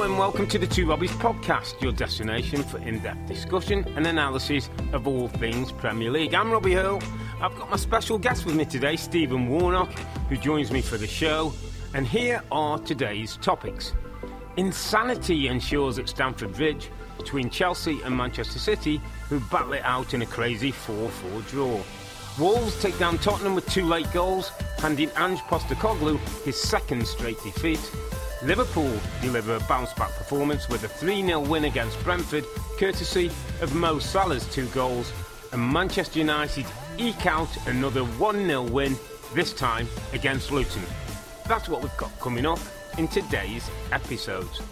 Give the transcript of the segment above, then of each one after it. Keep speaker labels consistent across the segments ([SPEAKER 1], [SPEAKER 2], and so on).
[SPEAKER 1] And welcome to the Two Robbies podcast, your destination for in-depth discussion and analysis of all things Premier League. I'm Robbie Earle. I've got my special guest with me today, Stephen Warnock, who joins me for the show. And here are today's topics. Insanity ensures at Stamford Bridge between Chelsea and Manchester City, who battle it out in a crazy 4-4 draw. Wolves take down Tottenham with two late goals, handing Ange Postecoglou his second straight defeat. Liverpool deliver a bounce back performance with a 3 0 win against Brentford, courtesy of Mo Salah's two goals. And Manchester United eke out another 1 0 win, this time against Luton. That's what we've got coming up in today's episodes.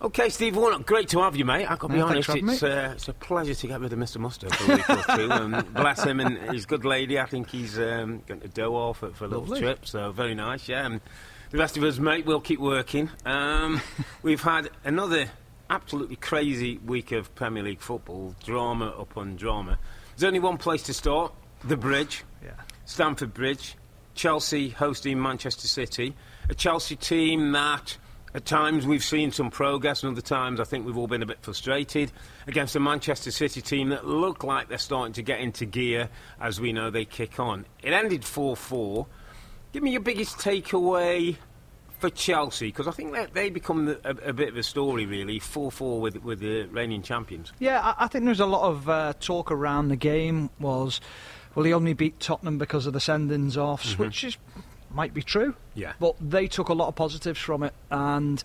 [SPEAKER 1] Okay, Steve Warnock, great to have you, mate. I've got to be honest, it's, uh, it's a pleasure to get rid of Mr. Mustard for a week or two. And bless him and his good lady. I think he's um, going to Doha for, for a little
[SPEAKER 2] Lovely.
[SPEAKER 1] trip, so very nice, yeah. And the rest of us, mate, we'll keep working. Um, we've had another absolutely crazy week of Premier League football, drama upon drama. There's only one place to start the bridge.
[SPEAKER 2] Yeah.
[SPEAKER 1] Stamford Bridge, Chelsea hosting Manchester City, a Chelsea team that at times we've seen some progress, and other times I think we've all been a bit frustrated against a Manchester City team that look like they're starting to get into gear as we know they kick on. It ended 4 4. Give me your biggest takeaway for Chelsea, because I think that they become a, a bit of a story, really, 4 4 with, with the reigning champions.
[SPEAKER 3] Yeah, I, I think there's a lot of uh, talk around the game was, well, he only beat Tottenham because of the sendings offs, which is might be true.
[SPEAKER 1] Yeah.
[SPEAKER 3] But they took a lot of positives from it, and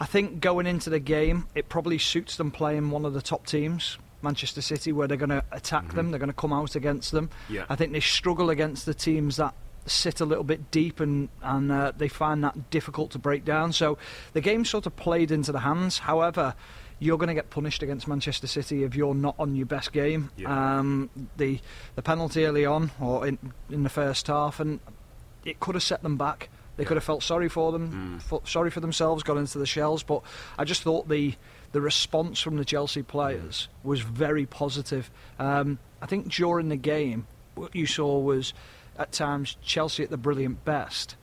[SPEAKER 3] I think going into the game, it probably suits them playing one of the top teams. Manchester City, where they're going to attack them, they're going to come out against them.
[SPEAKER 1] Yeah.
[SPEAKER 3] I think they struggle against the teams that sit a little bit deep and, and uh, they find that difficult to break down. So the game sort of played into the hands. However, you're going to get punished against Manchester City if you're not on your best game.
[SPEAKER 1] Yeah.
[SPEAKER 3] Um, the the penalty early on or in in the first half, and it could have set them back. They could have felt sorry for them, felt sorry for themselves, got into the shells. But I just thought the the response from the Chelsea players was very positive. Um, I think during the game, what you saw was at times Chelsea at the brilliant best,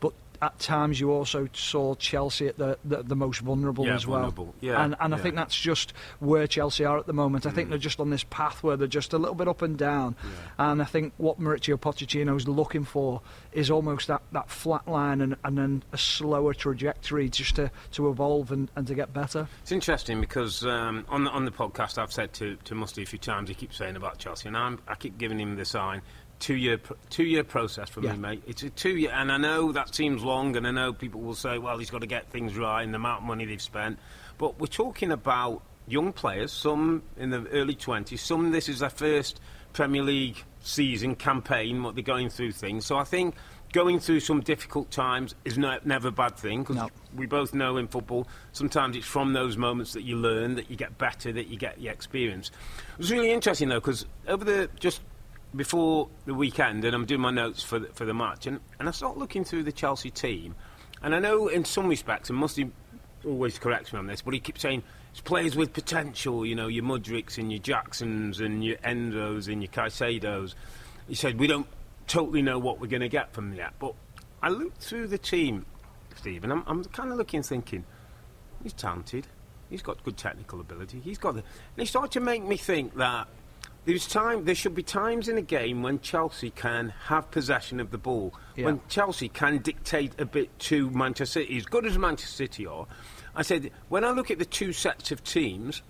[SPEAKER 3] but at times you also saw Chelsea at the the, the most vulnerable
[SPEAKER 1] Yeah,
[SPEAKER 3] as well.
[SPEAKER 1] vulnerable. Yeah,
[SPEAKER 3] and and I think that's just where Chelsea are at the moment. I think they're just on this path where they're just a little bit up and down. And I think what Mauricio Pochettino is looking for is almost that, that flat line and, and then a slower trajectory just to, to evolve and, and to get better.
[SPEAKER 1] It's interesting because um, on the on the podcast I've said to to Musty a few times. He keeps saying about Chelsea, and I'm, I keep giving him the sign. Two year two year process for
[SPEAKER 3] Yeah.
[SPEAKER 1] me, mate. It's a two year, and I know that seems long, and I know people will say, well, he's got to get things right, and the amount of money they've spent. But we're talking about young players, some in the early twenties, some this is their first Premier League season campaign, what they're going through things. So I think going through some difficult times is no, never a bad thing because
[SPEAKER 3] No.
[SPEAKER 1] we both know in football sometimes it's from those moments that you learn, that you get better, that you get the experience. It was really interesting though because over the just before the weekend, and I'm doing my notes for the, for the match, and, and I start looking through the Chelsea team, and I know in some respects, and Musty always corrects me on this, but he keeps saying it's players with potential, you know, your Mudricks and your Jacksons and your Enzos and your Caicedos. He said we don't totally know what we're going to get from that, but I looked through the team, Steve, and I'm, I'm kind of looking, thinking he's talented. He's got good technical ability. He's got. The, and it started to make me think that there's time. There should be times in a game when Chelsea can have possession of the ball.
[SPEAKER 3] Yeah.
[SPEAKER 1] When Chelsea can dictate a bit to Manchester City, as good as Manchester City are. I said when I look at the two sets of teams,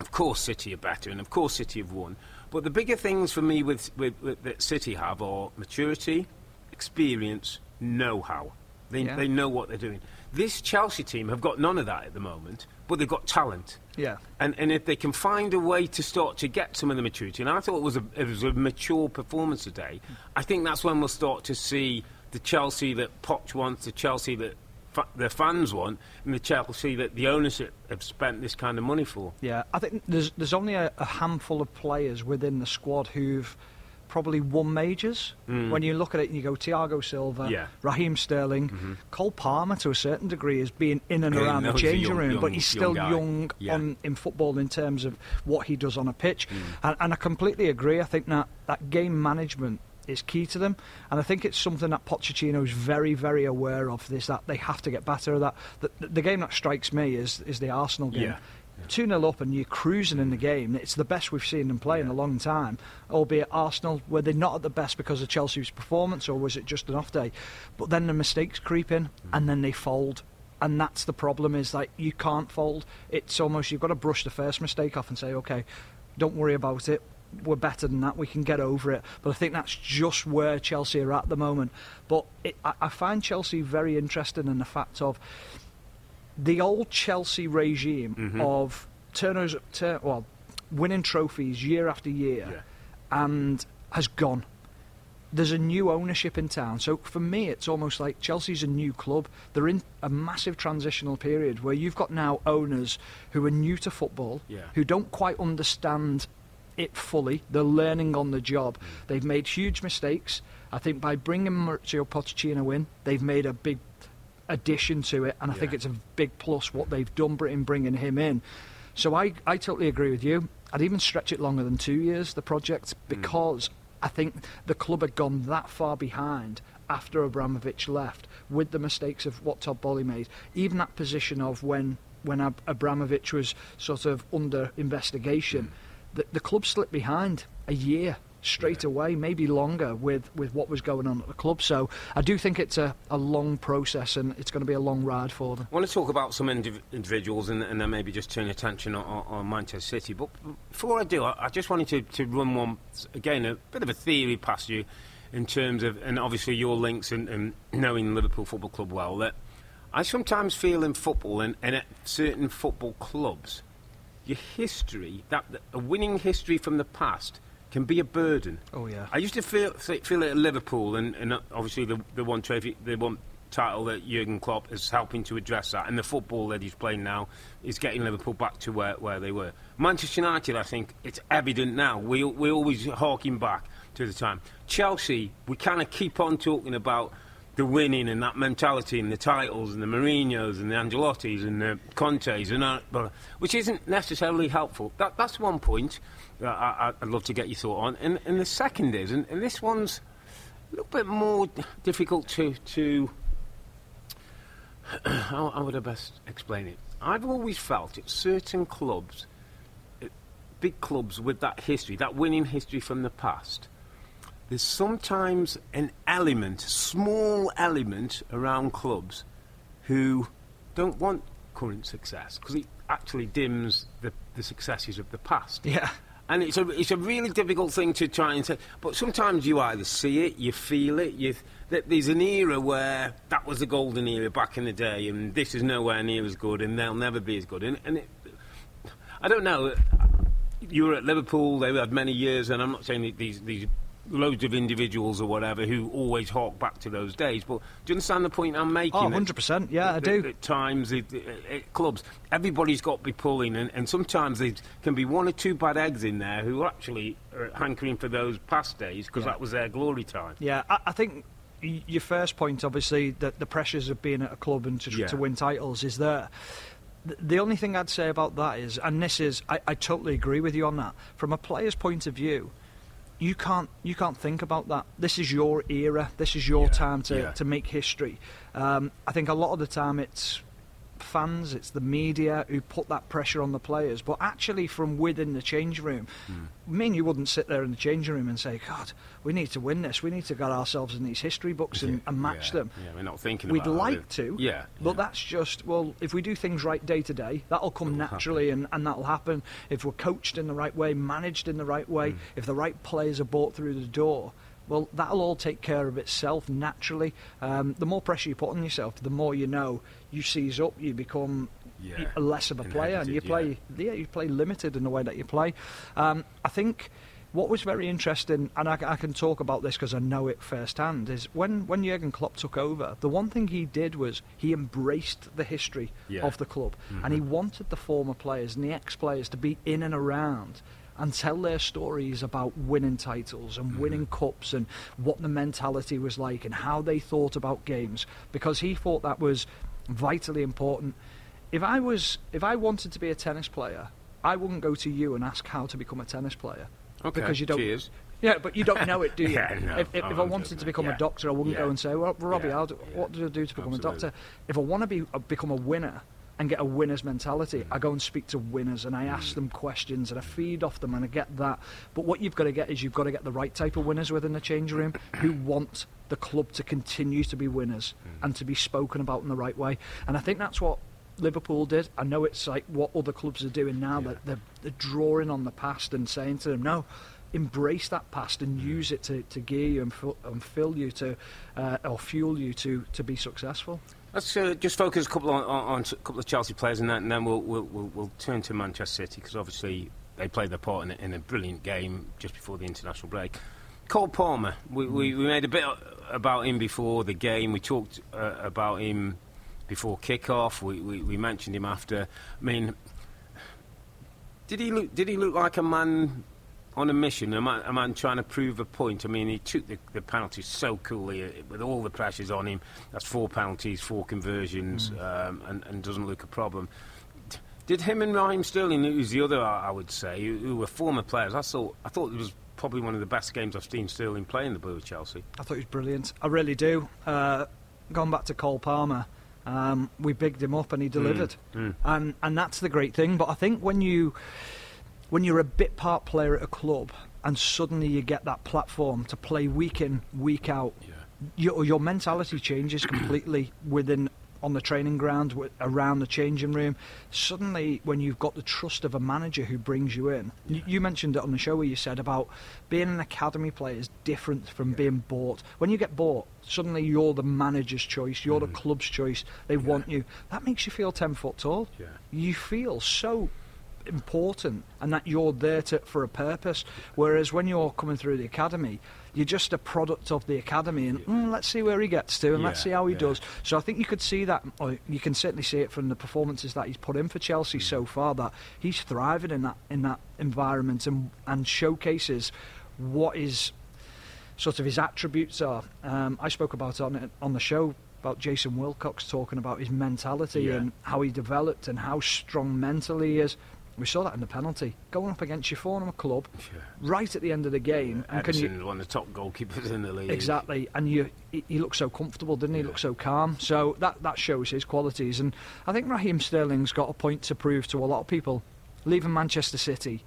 [SPEAKER 1] of course City are better, and of course City have won. But the bigger things for me with, with, with that City have are maturity, experience, know-how. They,
[SPEAKER 3] Yeah.
[SPEAKER 1] they know what they're doing. This Chelsea team have got none of that at the moment, but they've got talent.
[SPEAKER 3] Yeah.
[SPEAKER 1] And, and if they can find a way to start to get some of the maturity, and I thought it was a, it was a mature performance today, I think that's when we'll start to see the Chelsea that Poch wants, the Chelsea that fa- the fans want, and the Chelsea that the owners have spent this kind of money for.
[SPEAKER 3] Yeah, I think there's there's only a, a handful of players within the squad who've probably won majors. When you look at it and you go Thiago Silva,
[SPEAKER 1] Mm. Yeah. Mm-hmm.
[SPEAKER 3] Raheem Sterling, Cole Palmer to a certain degree is being in and around the changing
[SPEAKER 1] young-
[SPEAKER 3] room,
[SPEAKER 1] young-
[SPEAKER 3] but he's still
[SPEAKER 1] young
[SPEAKER 3] young
[SPEAKER 1] Yeah.
[SPEAKER 3] on in football in terms of what he does on a pitch.
[SPEAKER 1] Mm.
[SPEAKER 3] And, and I completely agree. I think that that game management is key to them, and I think it's something that Pochettino is very, very aware of. This that they have to get better at that. The, the, the game that strikes me is is the Arsenal game.
[SPEAKER 1] Yeah.
[SPEAKER 3] 2 0 up and you're cruising in the game. It's the best we've seen them play in a long time. Albeit Arsenal, were they not at the best because of Chelsea's performance or was it just an off day? But then the mistakes creep in mm. and then they fold. And that's the problem is like you can't fold. It's almost you've got to brush the first mistake off and say, okay, don't worry about it. We're better than that. We can get over it. But I think that's just where Chelsea are at the moment. But it, I, I find Chelsea very interesting in the fact of the old Chelsea regime
[SPEAKER 1] Mm-hmm.
[SPEAKER 3] of turnovers, tur- well, winning trophies year after year,
[SPEAKER 1] Yeah.
[SPEAKER 3] and has gone. There's a new ownership in town, so for me, it's almost like Chelsea's a new club. They're in a massive transitional period where you've got now owners who are new to football,
[SPEAKER 1] Yeah.
[SPEAKER 3] who don't quite understand it fully. They're learning on the job.
[SPEAKER 1] Mm.
[SPEAKER 3] They've made huge mistakes. I think by bringing Mauricio Pochettino in, they've made a big addition to it, and I think it's a big plus what they've done in bringing him in. So I, I totally agree with you. I'd even stretch it longer than two years, the project, hmm. because I think the club had gone that far behind after Abramovich left with the mistakes of what Todd Boehly made. Even that position of when when Ab- Abramovich was sort of under investigation, hmm. the, the club slipped behind a year straight away, maybe longer, with, with what was going on at the club. So I do think it's a, a long process and it's going to be a long ride for them.
[SPEAKER 1] I want to talk about some indiv- individuals and, and then maybe just turn attention on, on, on Manchester City. But before I do, I, I just wanted to, to run one, again, a bit of a theory past you in terms of, and obviously your links and, and knowing Liverpool Football Club well, that I sometimes feel in football and, and at certain football clubs, your history, that, that a winning history from the past, can be a burden.
[SPEAKER 3] Oh, yeah.
[SPEAKER 1] I used to feel feel it at Liverpool, and, and uh, obviously the the one trophy, the one title that Jurgen Klopp is helping to address that, and the football that he's playing now is getting Liverpool back to where, where they were. Manchester United, I think it's evident now. We we always harking back to the time. Chelsea, we kind of keep on talking about the winning and that mentality and the titles and the Mourinho's and the Ancelotti's and the Conte's and that, but, which isn't necessarily helpful. That, that's one point I, I'd love to get your thought on. And, and the second is, and, and this one's a little bit more difficult to to. how, how would I best explain it? I've always felt at certain clubs, big clubs with that history, that winning history from the past, there's sometimes an element, small element around clubs who don't want current success because it actually dims the, the successes of the past.
[SPEAKER 3] Yeah.
[SPEAKER 1] And it's a, it's a really difficult thing to try and say. But sometimes you either see it, you feel it, you, that there's an era where that was the golden era back in the day, and this is nowhere near as good, and they'll never be as good. And, and it, I don't know. You were at Liverpool, they had many years, and I'm not saying these, these loads of individuals or whatever who always hark back to those days, but do you understand the point I'm making?
[SPEAKER 3] Oh, 100%, yeah, I do.
[SPEAKER 1] At times, it, it, at clubs, everybody's got to be pulling, and, and sometimes there can be one or two bad eggs in there who actually are hankering for those past days because
[SPEAKER 3] Yeah.
[SPEAKER 1] that was their glory time.
[SPEAKER 3] Yeah, I, I think your first point, obviously, that the pressures of being at a club and to,
[SPEAKER 1] Yeah.
[SPEAKER 3] to win titles is there. The- The only thing I'd say about that is, and this is, I, I totally agree with you on that. From a player's point of view, you can't you can't think about that. This is your era. This is your
[SPEAKER 1] Yeah,
[SPEAKER 3] time to,
[SPEAKER 1] yeah.
[SPEAKER 3] to make history. Um, I think a lot of the time it's fans, it's the media who put that pressure on the players. But actually, from within the change room, mm. me and you wouldn't sit there in the change room and say, God, we need to win this. We need to get ourselves in these history books and, and match
[SPEAKER 1] yeah,
[SPEAKER 3] them.
[SPEAKER 1] Yeah, we're not thinking
[SPEAKER 3] We'd like
[SPEAKER 1] it.
[SPEAKER 3] to.
[SPEAKER 1] Yeah.
[SPEAKER 3] But
[SPEAKER 1] yeah.
[SPEAKER 3] that's just, well, if we do things right day to day, that'll come It'll naturally and, and that'll happen. If we're coached in the right way, managed in the right way, mm. if the right players are brought through the door, well, that'll all take care of itself naturally. Um, the more pressure you put on yourself, the more you know you seize up, you become yeah. less of a player, and you play yeah. yeah. you play limited in the way that you play. Um, I think what was very interesting, and I, I can talk about this because I know it firsthand, is when, when Jurgen Klopp took over, the one thing he did was he embraced the history yeah. of the club, mm-hmm. and he wanted the former players and the ex-players to be in and around and tell their stories about winning titles and mm-hmm. winning cups and what the mentality was like and how they thought about games because he thought that was vitally important if I was, if I wanted to be a tennis player, I wouldn't go to you and ask how to become a tennis player.
[SPEAKER 1] Okay.
[SPEAKER 3] Because you don't.
[SPEAKER 1] Cheers.
[SPEAKER 3] Yeah, but you don't know it, do you?
[SPEAKER 1] yeah, no,
[SPEAKER 3] if, if, if I wanted to become
[SPEAKER 1] yeah.
[SPEAKER 3] a doctor, I wouldn't
[SPEAKER 1] yeah.
[SPEAKER 3] go and say, "Well, Robbie,
[SPEAKER 1] yeah.
[SPEAKER 3] what do I do to become
[SPEAKER 1] Absolutely.
[SPEAKER 3] a doctor?" If I want to be uh, become a winner and get a winner's mentality, mm. I go and speak to winners and I ask mm. them questions and I feed off them and I get that. But what you've got to get is you've got to get the right type of winners within the change room who want the club to continue to be winners mm. and to be spoken about in the right way. And I think that's what Liverpool did. I know it's like what other clubs are doing now. Yeah. They're, they're, drawing on the past and saying to them, no, embrace that past and use it to, to gear you and, fill, and fill you to, uh, or fuel you to, to be successful.
[SPEAKER 1] Let's uh, just focus a couple on, on, on, a couple of Chelsea players and, that, and then we'll, we'll, we'll, we'll turn to Manchester City because obviously they played their part in a, in a brilliant game just before the international break. Cole Palmer, we, we, we, made a bit about him before the game. We talked uh, about him before kick-off. We, we, we mentioned him after. I mean, did he look? Did he look like a man on a mission, a man, a man, trying to prove a point. I mean, he took the, the penalties so coolly uh, with all the pressures on him. That's four penalties, four conversions, mm. um, and, and, doesn't look a problem. Did him and Raheem Sterling, who's the other, I would say, who, who, were former players, I thought, I thought it was probably one of the best games I've seen Sterling play in the blue of Chelsea.
[SPEAKER 3] I thought he was brilliant. I really do. Uh, going back to Cole Palmer, um, we bigged him up and he delivered, mm, mm. and and that's the great thing. But I think when you when you're a bit part player at a club and suddenly you get that platform to play week in week out, yeah. your your mentality changes completely within on the training ground, around the changing room. Suddenly, when you've got the trust of a manager who brings you in, yeah. you, mentioned it on the show where you said about being an academy player is different from yeah. being bought. When you get bought, suddenly you're the manager's choice, you're mm. the club's choice. They yeah. want you. That makes you feel ten foot tall. You feel so important and that you're there to, for a purpose. Whereas when you're coming through the academy, you're just a product of the academy, and mm, let's see where he gets to, and yeah, let's see how he yeah. does. So I think you could see that, or you can certainly see it from the performances that he's put in for Chelsea mm. so far. That he's thriving in that in that environment and and showcases what his sort of his attributes are. Um, I spoke about it on on the show about Jason Wilcox talking about his mentality yeah. and how he developed and how strong mentally he is. We saw that in the penalty. Going up against your former club, right at the end of the game.
[SPEAKER 1] Yeah, and can you, one of the top goalkeepers in the league.
[SPEAKER 3] Exactly. And you, he, he looked so comfortable, didn't he? Yeah. He looked so calm. So that, that shows his qualities. And I think Raheem Sterling's got a point to prove to a lot of people. Leaving Manchester City,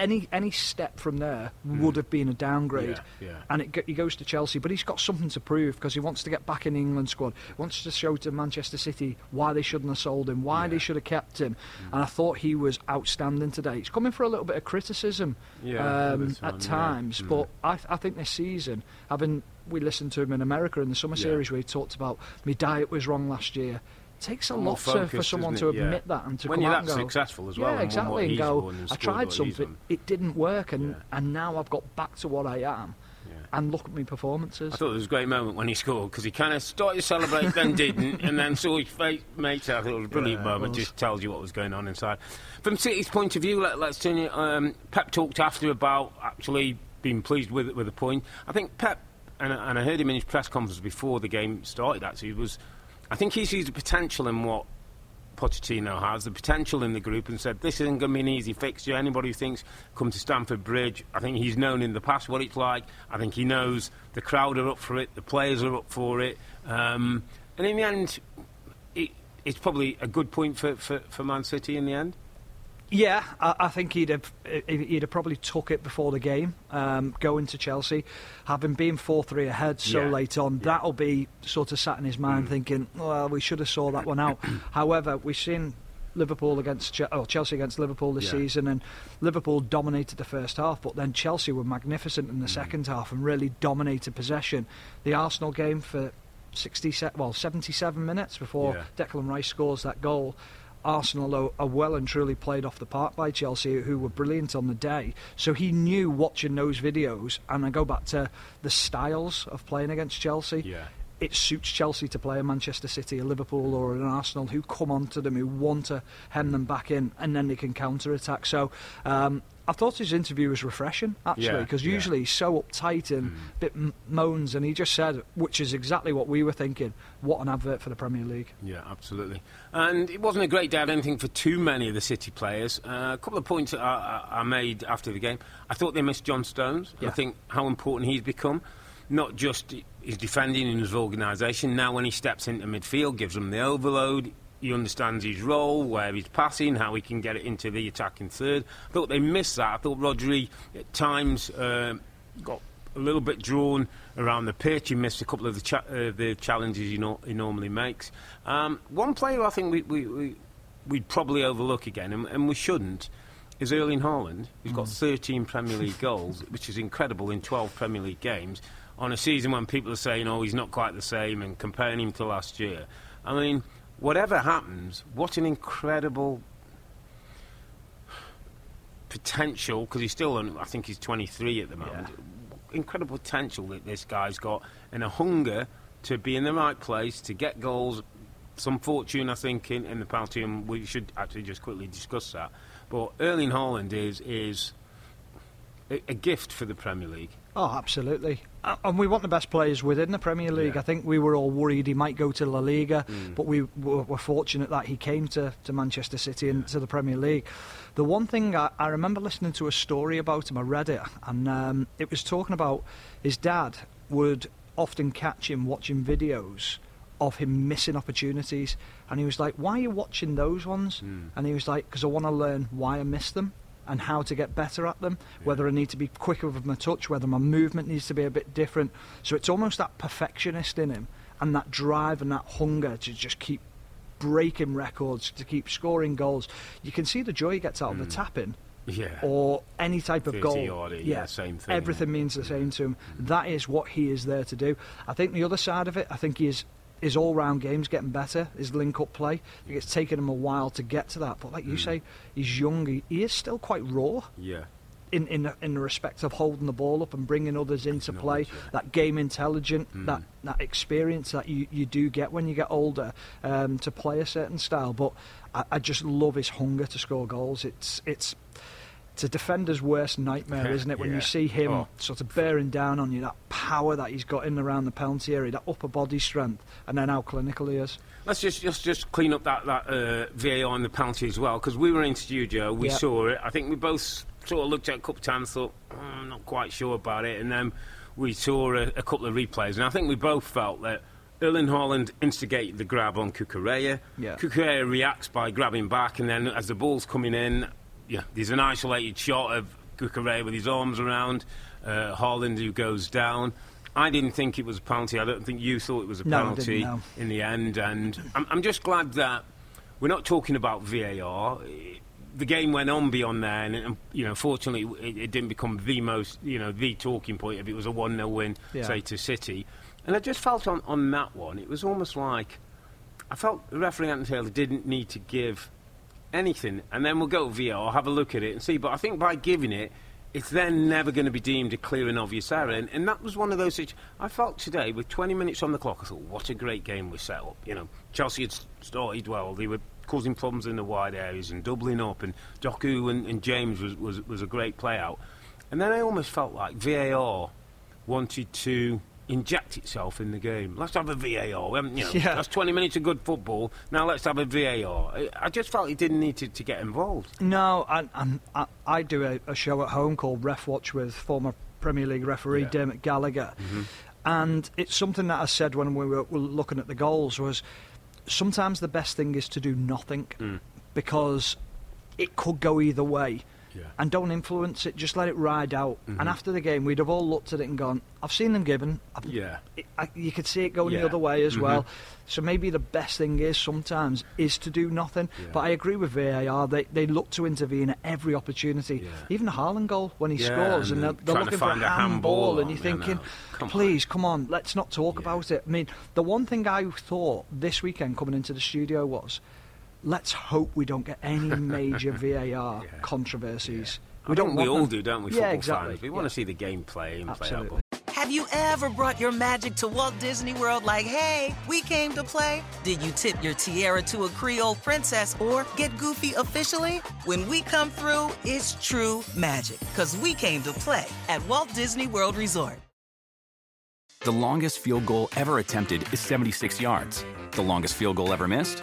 [SPEAKER 3] any any step from there mm. would have been a downgrade.
[SPEAKER 1] Yeah, yeah.
[SPEAKER 3] And it, he goes to Chelsea, but he's got something to prove because he wants to get back in the England squad. Wants to show to Manchester City why they shouldn't have sold him, why yeah. they should have kept him. Mm. And I thought he was outstanding today. He's coming for a little bit of criticism um, at times, mm. but I, I think this season, having we listened to him in America in the summer series where he talked about my diet was wrong last year takes a lot focused, to, for someone to admit yeah. that and to
[SPEAKER 1] when
[SPEAKER 3] come
[SPEAKER 1] you're
[SPEAKER 3] out
[SPEAKER 1] that
[SPEAKER 3] and
[SPEAKER 1] go, successful as well.
[SPEAKER 3] Yeah, exactly. And, go, I tried something, it didn't work, and yeah. and now I've got back to what I am. Yeah. And look at my performances.
[SPEAKER 1] I thought it was a great moment when he scored because he kind of started to celebrate, then didn't, and then saw his face, mates. I thought it was a brilliant moment. Just tells you what was going on inside. From City's point of view, let, us turn it. Um, Pep talked after about actually being pleased with with the point. I think Pep, and, and I heard him in his press conference before the game started. Actually, was I think he sees the potential in what Pochettino has, the potential in the group, and said this isn't going to be an easy fixture. Anybody who thinks come to Stamford Bridge, I think he's known in the past what it's like. I think he knows the crowd are up for it, the players are up for it, um, and in the end, it, it's probably a good point for, for, for Man City in the end.
[SPEAKER 3] Yeah, I, I, think he'd have he'd have probably took it before the game, um, going to Chelsea, having been four three ahead so
[SPEAKER 1] yeah.
[SPEAKER 3] late on. Yeah. That'll be sort of sat in his mind, mm. thinking, well, we should have saw that one out. However, we've seen Liverpool against che- oh, Chelsea against Liverpool this yeah. season, and Liverpool dominated the first half, but then Chelsea were magnificent in the mm. second half and really dominated possession. The Arsenal game for 60 well 77 minutes before. Declan Rice scores that goal. Arsenal are, are, well and truly played off the park by Chelsea, who were brilliant on the day. So he knew watching those videos, and I go back to the styles of playing against Chelsea.
[SPEAKER 1] Yeah
[SPEAKER 3] it suits Chelsea to play a Manchester City, a Liverpool, or an Arsenal who come onto them, who want to hem them back in, and then they can counter attack. So um, I thought his interview was refreshing, actually, because yeah, usually yeah. he's so uptight and mm. a bit m- moans, and he just said, which is exactly what we were thinking, what an advert for the Premier League.
[SPEAKER 1] Yeah, absolutely. And it wasn't a great day, I don't think, for too many of the City players. Uh, a couple of points I, I, made after the game. I thought they missed John Stones. Yeah. I think how important he's become not just his defending and his organisation. Now, when he steps into midfield, gives them the overload. He understands his role, where he's passing, how he can get it into the attacking third. I thought they missed that. I thought Rodri at times uh, got a little bit drawn around the pitch. He missed a couple of the, cha- uh, the challenges he, no- he, normally makes. Um, one player I think we, we, we, would probably overlook again, and, and we shouldn't, is Erling Haaland. He's got mm. 13 Premier League goals, which is incredible in 12 Premier League games on a season when people are saying, oh, he's not quite the same and comparing him to last year. I mean, whatever happens, what an incredible potential, because he's still, I think he's 23 at the moment. Yeah. Incredible potential that this guy's got and a hunger to be in the right place, to get goals. Some fortune, I think, in, in the penalty, and we should actually just quickly discuss that. But Erling Haaland is, is a, a gift for the Premier League.
[SPEAKER 3] Oh, absolutely. And we want the best players within the Premier League. Yeah. I think we were all worried he might go to La Liga, mm. but we were, fortunate that he came to, to Manchester City and to the Premier League. The one thing I, I, remember listening to a story about him, I read it, and um, it was talking about his dad would often catch him watching videos of him missing opportunities. And he was like, Why are you watching those ones? Mm. And he was like, Because I want to learn why I missed them and how to get better at them, yeah. whether I need to be quicker with my touch, whether my movement needs to be a bit different. So it's almost that perfectionist in him and that drive and that hunger to just keep breaking records, to keep scoring goals. You can see the joy he gets out mm. of the mm. tapping.
[SPEAKER 1] Yeah.
[SPEAKER 3] Or any type of goal.
[SPEAKER 1] yeah, yeah, same thing.
[SPEAKER 3] Everything means the same to him. Mm. That is what he is there to do. I think the other side of it, I think he is his all round game's getting better, his link up play. It's taken him a while to get to that. But like you mm. say, he's young, he, he, is still quite raw.
[SPEAKER 1] Yeah.
[SPEAKER 3] In, in in the respect of holding the ball up and bringing others into play, that game intelligent, mm. that, that experience that you, you do get when you get older um, to play a certain style. But I, I just love his hunger to score goals. It's it's it's a defender's worst nightmare, isn't it? When yeah. you see him oh. sort of bearing down on you, that power that he's got in around the penalty area, that upper body strength, and then how clinical he is.
[SPEAKER 1] Let's just just, just clean up that, that uh, VAR on the penalty as well, because we were in studio, we yep. saw it. I think we both sort of looked at a couple of times, thought, oh, I'm not quite sure about it, and then we saw a, a couple of replays, and I think we both felt that Erling Haaland instigated the grab on Cucurella.
[SPEAKER 3] Yeah.
[SPEAKER 1] Cucurella reacts by grabbing back, and then as the ball's coming in, yeah, there's an isolated shot of Cucurella with his arms around uh, Haaland who goes down. I didn't think it was a penalty. I don't think you thought it was a penalty
[SPEAKER 3] no,
[SPEAKER 1] in the end. And I'm, I'm, just glad that we're not talking about VAR. The game went on beyond there, and, and you know, fortunately, it, it, didn't become the most, you know, the talking point if it was a one 0 win, yeah. say to City. And I just felt on, on that one, it was almost like I felt the referee Anthony Taylor didn't need to give anything, and then we'll go to VR, have a look at it and see. But I think by giving it, it's then never going to be deemed a clear and obvious error. And, and that was one of those situations. I felt today, with 20 minutes on the clock, I thought, what a great game we set up. You know, Chelsea had started well. They were causing problems in the wide areas and doubling up, and Doku and, and James was, was, was a great play out. And then I almost felt like VAR wanted to inject itself in the game. Let's have a VAR. You know, yeah. That's 20 minutes of good football. Now let's have a VAR. I just felt he didn't need to, to get involved.
[SPEAKER 3] No, I, I, I do a, a, show at home called Ref Watch with former Premier League referee yeah. Dermot Gallagher. Mm-hmm. And it's something that I said when we were, were looking at the goals was sometimes the best thing is to do nothing
[SPEAKER 1] Mm.
[SPEAKER 3] because it could go either way.
[SPEAKER 1] Yeah.
[SPEAKER 3] And don't influence it, just let it ride out.
[SPEAKER 1] Mhm.
[SPEAKER 3] And after the game, we'd have all looked at it and gone, I've seen them given. I've,
[SPEAKER 1] Yeah.
[SPEAKER 3] it, I, you could see it going
[SPEAKER 1] Yeah.
[SPEAKER 3] the other way as
[SPEAKER 1] Mhm.
[SPEAKER 3] well. So maybe the best thing is sometimes is to do nothing.
[SPEAKER 1] Yeah.
[SPEAKER 3] But I agree with VAR. They they look to intervene at every opportunity. Even the Haaland goal when he scores,
[SPEAKER 1] and
[SPEAKER 3] and they're, they're looking for a handball, and you're
[SPEAKER 1] on
[SPEAKER 3] thinking.
[SPEAKER 1] Come on.
[SPEAKER 3] please come on, let's not talk about it. I mean, the one thing I thought this weekend coming into the studio was. Let's hope we don't get any major VAR
[SPEAKER 1] Yeah.
[SPEAKER 3] controversies.
[SPEAKER 1] We don't. We all
[SPEAKER 3] them.
[SPEAKER 1] do, don't we?
[SPEAKER 3] Yeah,
[SPEAKER 1] Football
[SPEAKER 3] exactly.
[SPEAKER 1] fans. We want to see the game play and play out.
[SPEAKER 3] Absolutely.
[SPEAKER 4] Have you ever brought your magic to Walt Disney World like, hey, we came to play? Did you tip your tiara to a Creole princess or get goofy officially? When we come through, it's true magic because we came to play at Walt Disney World Resort.
[SPEAKER 5] The longest field goal ever attempted is 76 yards. The longest field goal ever missed?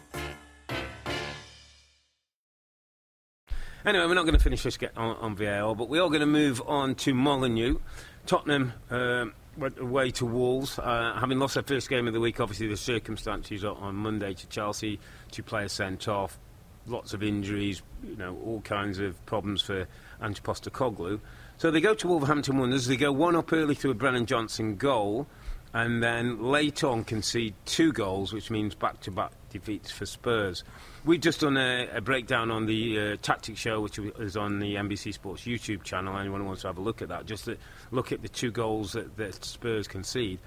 [SPEAKER 1] Anyway, we're not going to finish this on, on VAR, but we are going to move on to Molineux. Tottenham um, went away to Wolves, uh, having lost their first game of the week. Obviously, the circumstances on Monday to Chelsea, two players sent off, lots of injuries, you know, all kinds of problems for Ange Postecoglou. So they go to Wolverhampton Wanderers. They go one up early through a Brennan Johnson goal, and then late on concede two goals, which means back-to-back defeats for Spurs. We've just done a, a breakdown on the uh, tactic show, which is on the NBC Sports YouTube channel. Anyone who wants to have a look at that, just look at the two goals that, that Spurs concede.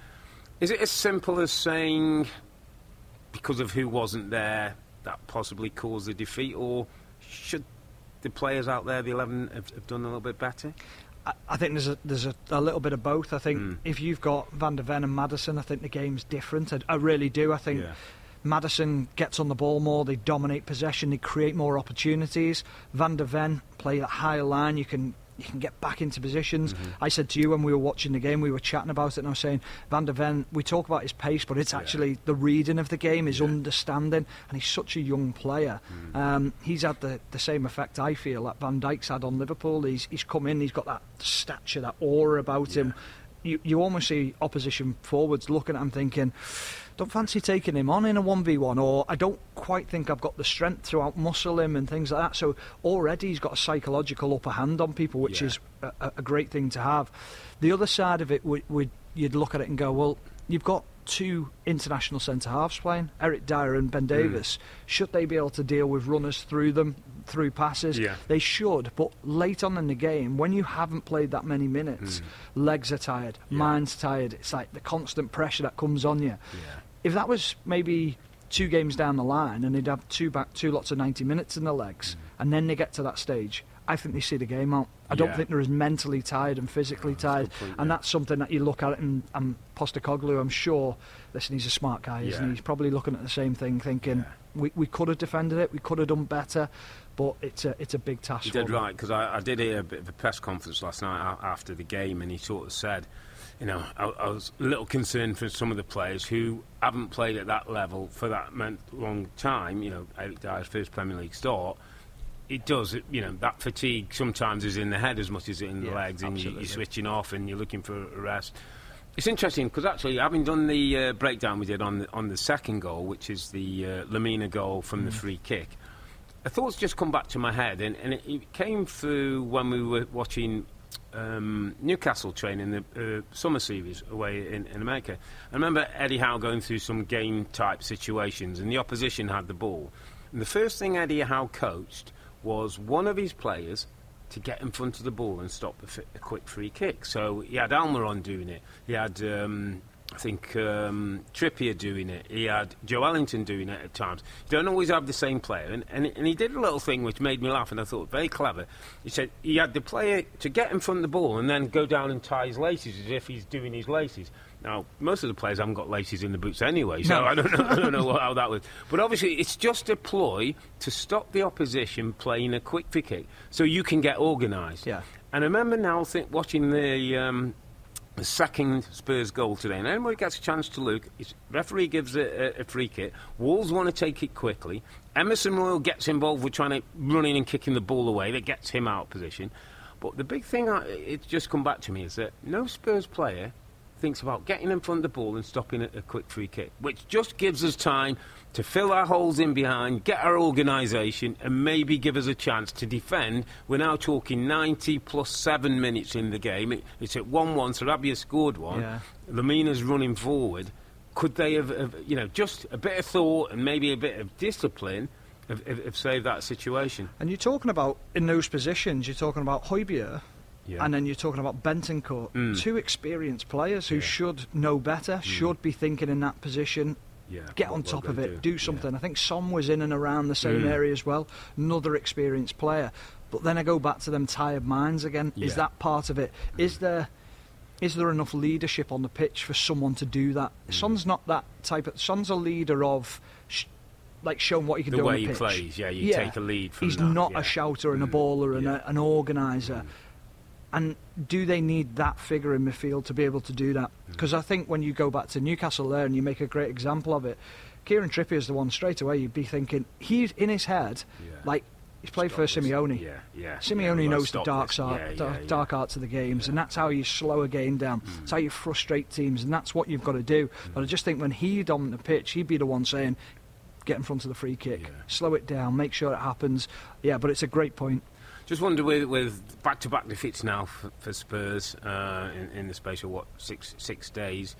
[SPEAKER 1] Is it as simple as saying because of who wasn't there that possibly caused the defeat, or should the players out there, the eleven, have, have done a little bit better?
[SPEAKER 3] I, I think there's a there's a, a little bit of both. I think
[SPEAKER 1] Mm.
[SPEAKER 3] if you've got Van der Ven and Maddison, I think the game's different. I, I really do. I think
[SPEAKER 1] Yeah.
[SPEAKER 3] Maddison gets on the ball more. They dominate possession. They create more opportunities. Van der Ven play that higher line. You can. You can get back into positions.
[SPEAKER 1] Mm-hmm.
[SPEAKER 3] I said to you when we were watching the game, we were chatting about it, and I was saying, Van der Ven, we talk about his pace, but it's actually the reading of the game, his
[SPEAKER 1] Yeah.
[SPEAKER 3] understanding, and he's such a young player.
[SPEAKER 1] Mm.
[SPEAKER 3] Um, he's had the, the same effect, I feel, that Van Dijk's had on Liverpool. He's, he's come in, he's got that stature, that aura about him. You, you almost see opposition forwards looking at him thinking, don't fancy taking him on in a 1v1, or I don't quite think I've got the strength to outmuscle him and things like that. So already he's got a psychological upper hand on people, which
[SPEAKER 1] Yeah.
[SPEAKER 3] is a, a great thing to have. The other side of it, would, would you'd look at it and go, well, you've got two international centre halves playing, Eric Dier and Ben hmm. Davies. Should they be able to deal with runners through them, through passes?
[SPEAKER 1] Yeah.
[SPEAKER 3] They should, but late on in the game, when you haven't played that many minutes, hmm. legs are tired,
[SPEAKER 1] Yeah.
[SPEAKER 3] mind's tired. It's like the constant pressure that comes on you.
[SPEAKER 1] Yeah.
[SPEAKER 3] If that was maybe two games down the line and they'd have two back, two lots of 90 minutes in the legs, mm. and then they get to that stage, I think they see the game out. I don't
[SPEAKER 1] Yeah.
[SPEAKER 3] think they're as mentally tired and physically tired,
[SPEAKER 1] good point,
[SPEAKER 3] and
[SPEAKER 1] yeah.
[SPEAKER 3] that's something that you look at it and, and Postecoglou, I'm sure, listen, he's a smart guy, isn't he? He's probably looking at the same thing, thinking we, we could have defended it, we could have done better, but it's a it's a big task.
[SPEAKER 1] You did right because I, I did hear a bit of a press conference last night after the game, and he sort of said, you know, I, I was a little concerned for some of the players who haven't played at that level for that long time. You know, Eric Dier's first Premier League start. It does, it- you know, that fatigue sometimes is in the head as much as in the
[SPEAKER 3] Yeah,
[SPEAKER 1] legs, and you, you're switching off and you're looking for a rest. It's interesting because actually, having done the uh, breakdown we did on the, on the second goal, which is the uh, Lemina goal from the free kick, a thought's just come back to my head, and, and it, it came through when we were watching um, Newcastle train in the uh, summer series away in, in America. I remember Eddie Howe going through some game type situations, and the opposition had the ball. And the first thing Eddie Howe coached was one of his players to get in front of the ball and stop a, quick free kick. So he had Almiron doing it. He had, um, I think, um, Trippier doing it. He had Joelinton doing it at times. You don't always have the same player. And, and, and he did a little thing which made me laugh, and I thought very clever. He said he had the player to get in front of the ball and then go down and tie his laces as if he's doing his laces. Now, most of the players haven't got laces in the boots anyway, so
[SPEAKER 3] No.
[SPEAKER 1] I don't know, I don't know how that was. But obviously, it's just a ploy to stop the opposition playing a quick kick so you can get organised.
[SPEAKER 3] Yeah.
[SPEAKER 1] And I remember now think, watching the, um, the second Spurs goal today, and anybody gets a chance to look, referee gives a, a, a free kick. Wolves want to take it quickly. Emerson Royal gets involved with trying to run in and kicking the ball away. That gets him out of position. But the big thing, I, it's just come back to me, is that no Spurs player thinks about getting in front of the ball and stopping a, a quick free kick, which just gives us time to fill our holes in behind, get our organisation, and maybe give us a chance to defend. We're now talking 90 plus seven minutes in the game. It, it's at 1 1, So Sarabia scored one. Yeah. Lemina's running forward. Could they have, have, you know, just a bit of thought and maybe a bit of discipline? Have, have, saved that situation.
[SPEAKER 3] And you're talking about in those positions. You're talking about Højbjerg, yeah. And then you're talking about Bentancur, mm. two experienced players who yeah. should know better, mm. should be thinking in that position. Yeah, get on top of it, do, do something. I think Son was in and around the same mm. area as well, another experienced player. But then I go back to them tired minds again. Is that part of it? Mm. Is there is there enough leadership on the pitch for someone to do that? Mm. Son's not that type of. Son's a leader of. Sh- like showing what he can
[SPEAKER 1] the
[SPEAKER 3] do
[SPEAKER 1] way
[SPEAKER 3] on the
[SPEAKER 1] he plays, yeah, you yeah. take a lead from
[SPEAKER 3] He's
[SPEAKER 1] that,
[SPEAKER 3] not
[SPEAKER 1] yeah.
[SPEAKER 3] a shouter and a mm. baller and a, an organiser. Mm. And do they need that figure in midfield to be able to do that? Because. I think when you go back to Newcastle there and you make a great example of it, Kieran Trippier is the one straight away you'd be thinking he's in his head yeah. like he's played Stop for Simeone.
[SPEAKER 1] Yeah, yeah.
[SPEAKER 3] Simeone
[SPEAKER 1] yeah,
[SPEAKER 3] knows the dark, art, yeah, dark, dark arts of the games, and that's how you slow a game down. Mm. That's how you frustrate teams, and that's what you've got to do. Mm. But I just think when he'd on the pitch, he'd be the one saying, "Get in front of the free kick, slow it down, make sure it happens." Yeah, but it's a great point.
[SPEAKER 1] Just wonder with, with back-to-back defeats now for, for Spurs uh, in, in, the space of what six six days.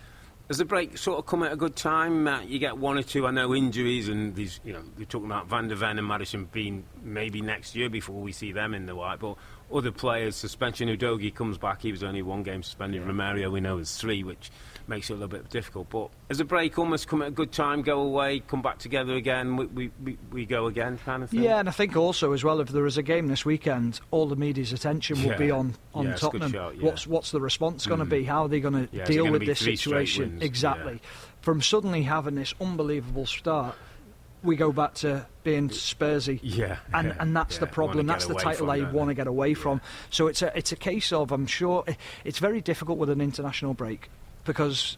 [SPEAKER 1] Has the break sort of come at a good time? Uh, you get one or two, I know, injuries, and these, you know, we're talking about Van der Ven and Maddison being maybe next year before we see them in the white. But other players, suspension, Udogie comes back, he was only one game suspended. Yeah. Romero, we know, is three, which makes it a little bit difficult. But as a break almost come at a good time, go away, come back together again, we, we, we, we go again kind of thing?
[SPEAKER 3] Yeah, and I think also as well, if there is a game this weekend, all the media's attention will
[SPEAKER 1] yeah.
[SPEAKER 3] be on, on
[SPEAKER 1] yeah,
[SPEAKER 3] Tottenham.
[SPEAKER 1] Shot,
[SPEAKER 3] yeah. What's what's the response going to mm. be? How are they going to deal with this situation? Exactly. From suddenly having this unbelievable start we go back to being Spursy.
[SPEAKER 1] Yeah,
[SPEAKER 3] and
[SPEAKER 1] yeah,
[SPEAKER 3] and that's
[SPEAKER 1] yeah.
[SPEAKER 3] the problem. That's the title they want to get away from. So it's a it's a case of I'm sure it's very difficult with an international break because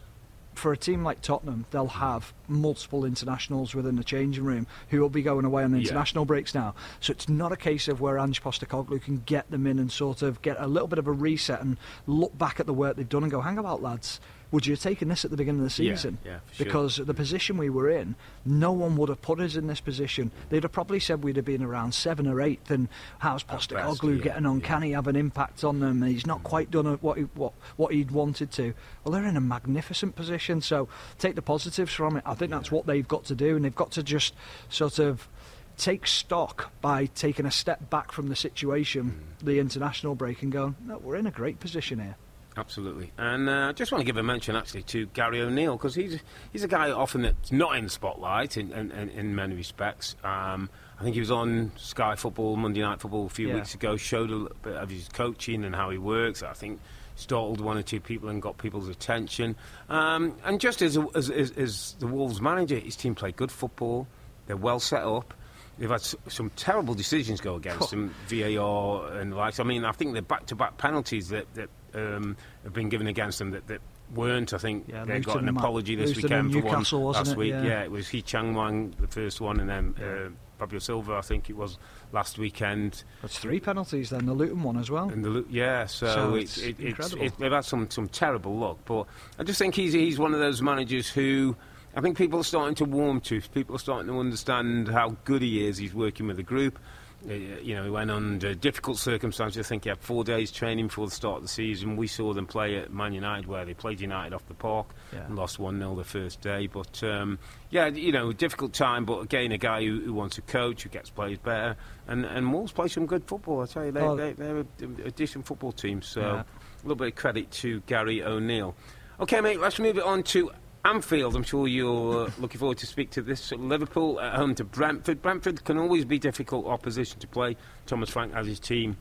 [SPEAKER 3] for a team like Tottenham, they'll have multiple internationals within the changing room who will be going away on the international yeah. breaks now. So it's not a case of where Ange Postecoglou can get them in and sort of get a little bit of a reset and look back at the work they've done and go, hang about, lads would you have taken this at the beginning of the season?
[SPEAKER 1] Yeah, yeah
[SPEAKER 3] sure. Because the position we were in, no one would have put us in this position. They'd have probably said we'd have been around seven or eighth, and how's Postecoglou yeah, getting on? Yeah. Can he have an impact on them? He's not quite done what, he, what, what he'd wanted to. Well, they're in a magnificent position, so take the positives from it. I think that's what they've got to do, and they've got to just sort of take stock by taking a step back from the situation, mm. the international break, and going, no, we're in a great position here.
[SPEAKER 1] Absolutely, and uh, I just want to give a mention actually to Gary O'Neill because he's he's a guy often that's not in the spotlight in, in, in many respects. Um, I think he was on Sky Football Monday Night Football a few yeah. weeks ago, showed a little bit of his coaching and how he works. I think startled one or two people and got people's attention. Um, and just as, as, as, as the Wolves manager, his team played good football. They're well set up. They've had some terrible decisions go against them, VAR and the likes. I mean, I think the back-to-back penalties that, that um, have been given against them that, that weren't. I think
[SPEAKER 3] yeah,
[SPEAKER 1] they got an apology this weekend for one last
[SPEAKER 3] it?
[SPEAKER 1] week.
[SPEAKER 3] Yeah.
[SPEAKER 1] yeah. it was Hee Chan Hwang, the first one, and then uh, Fabio Silva, I think it was last weekend.
[SPEAKER 3] That's three penalties then, the Luton one as well.
[SPEAKER 1] And the yeah, so, so it's, it, it's, it, they've had some, some terrible luck. But I just think he's, he's one of those managers who I think people are starting to warm to. People are starting to understand how good he is. He's working with the group. Uh, you know, he went under difficult circumstances. I think he had four days training before the start of the season. We saw them play at Man United, where they played United off the park yeah. and lost 1 0 the first day. But, um, yeah, you know, difficult time, but again, a guy who, who, wants to coach, who gets players better. And, and Wolves play some good football, I tell you. They, oh. they, are a, a, decent football team. So, yeah. a little bit of credit to Gary O'Neill. Okay, mate, let's move it on to Anfield, I'm sure you're uh, looking forward to speak to this. Liverpool at home to Brentford. Brentford can always be difficult opposition to play. Thomas Frank has his team,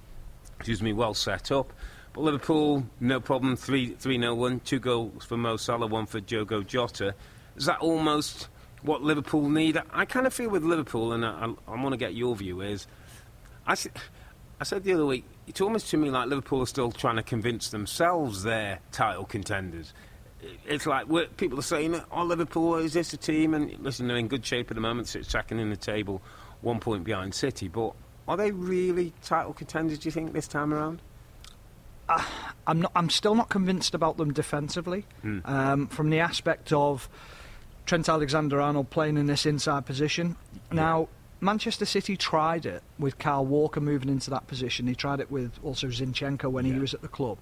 [SPEAKER 1] excuse me, well set up. But Liverpool, no problem, 3 3 0 1. Two goals for Mo Salah, one for Diogo Jota. Is that almost what Liverpool need? I kind of feel with Liverpool, and I, I, I want to get your view, is I, I said the other week, it's almost to me like Liverpool are still trying to convince themselves they're title contenders. It's like people are saying, "Oh, Liverpool is this a team?" And listen, they're in good shape at the moment. Sits second in the table, one point behind City. But are they really title contenders? Do you think this time around?
[SPEAKER 3] I'm not. I'm still not convinced about them defensively. Um, from the aspect of Trent Alexander-Arnold playing in this inside position. Now, Manchester City tried it with Kyle Walker moving into that position. He tried it with also Zinchenko when he was at the club,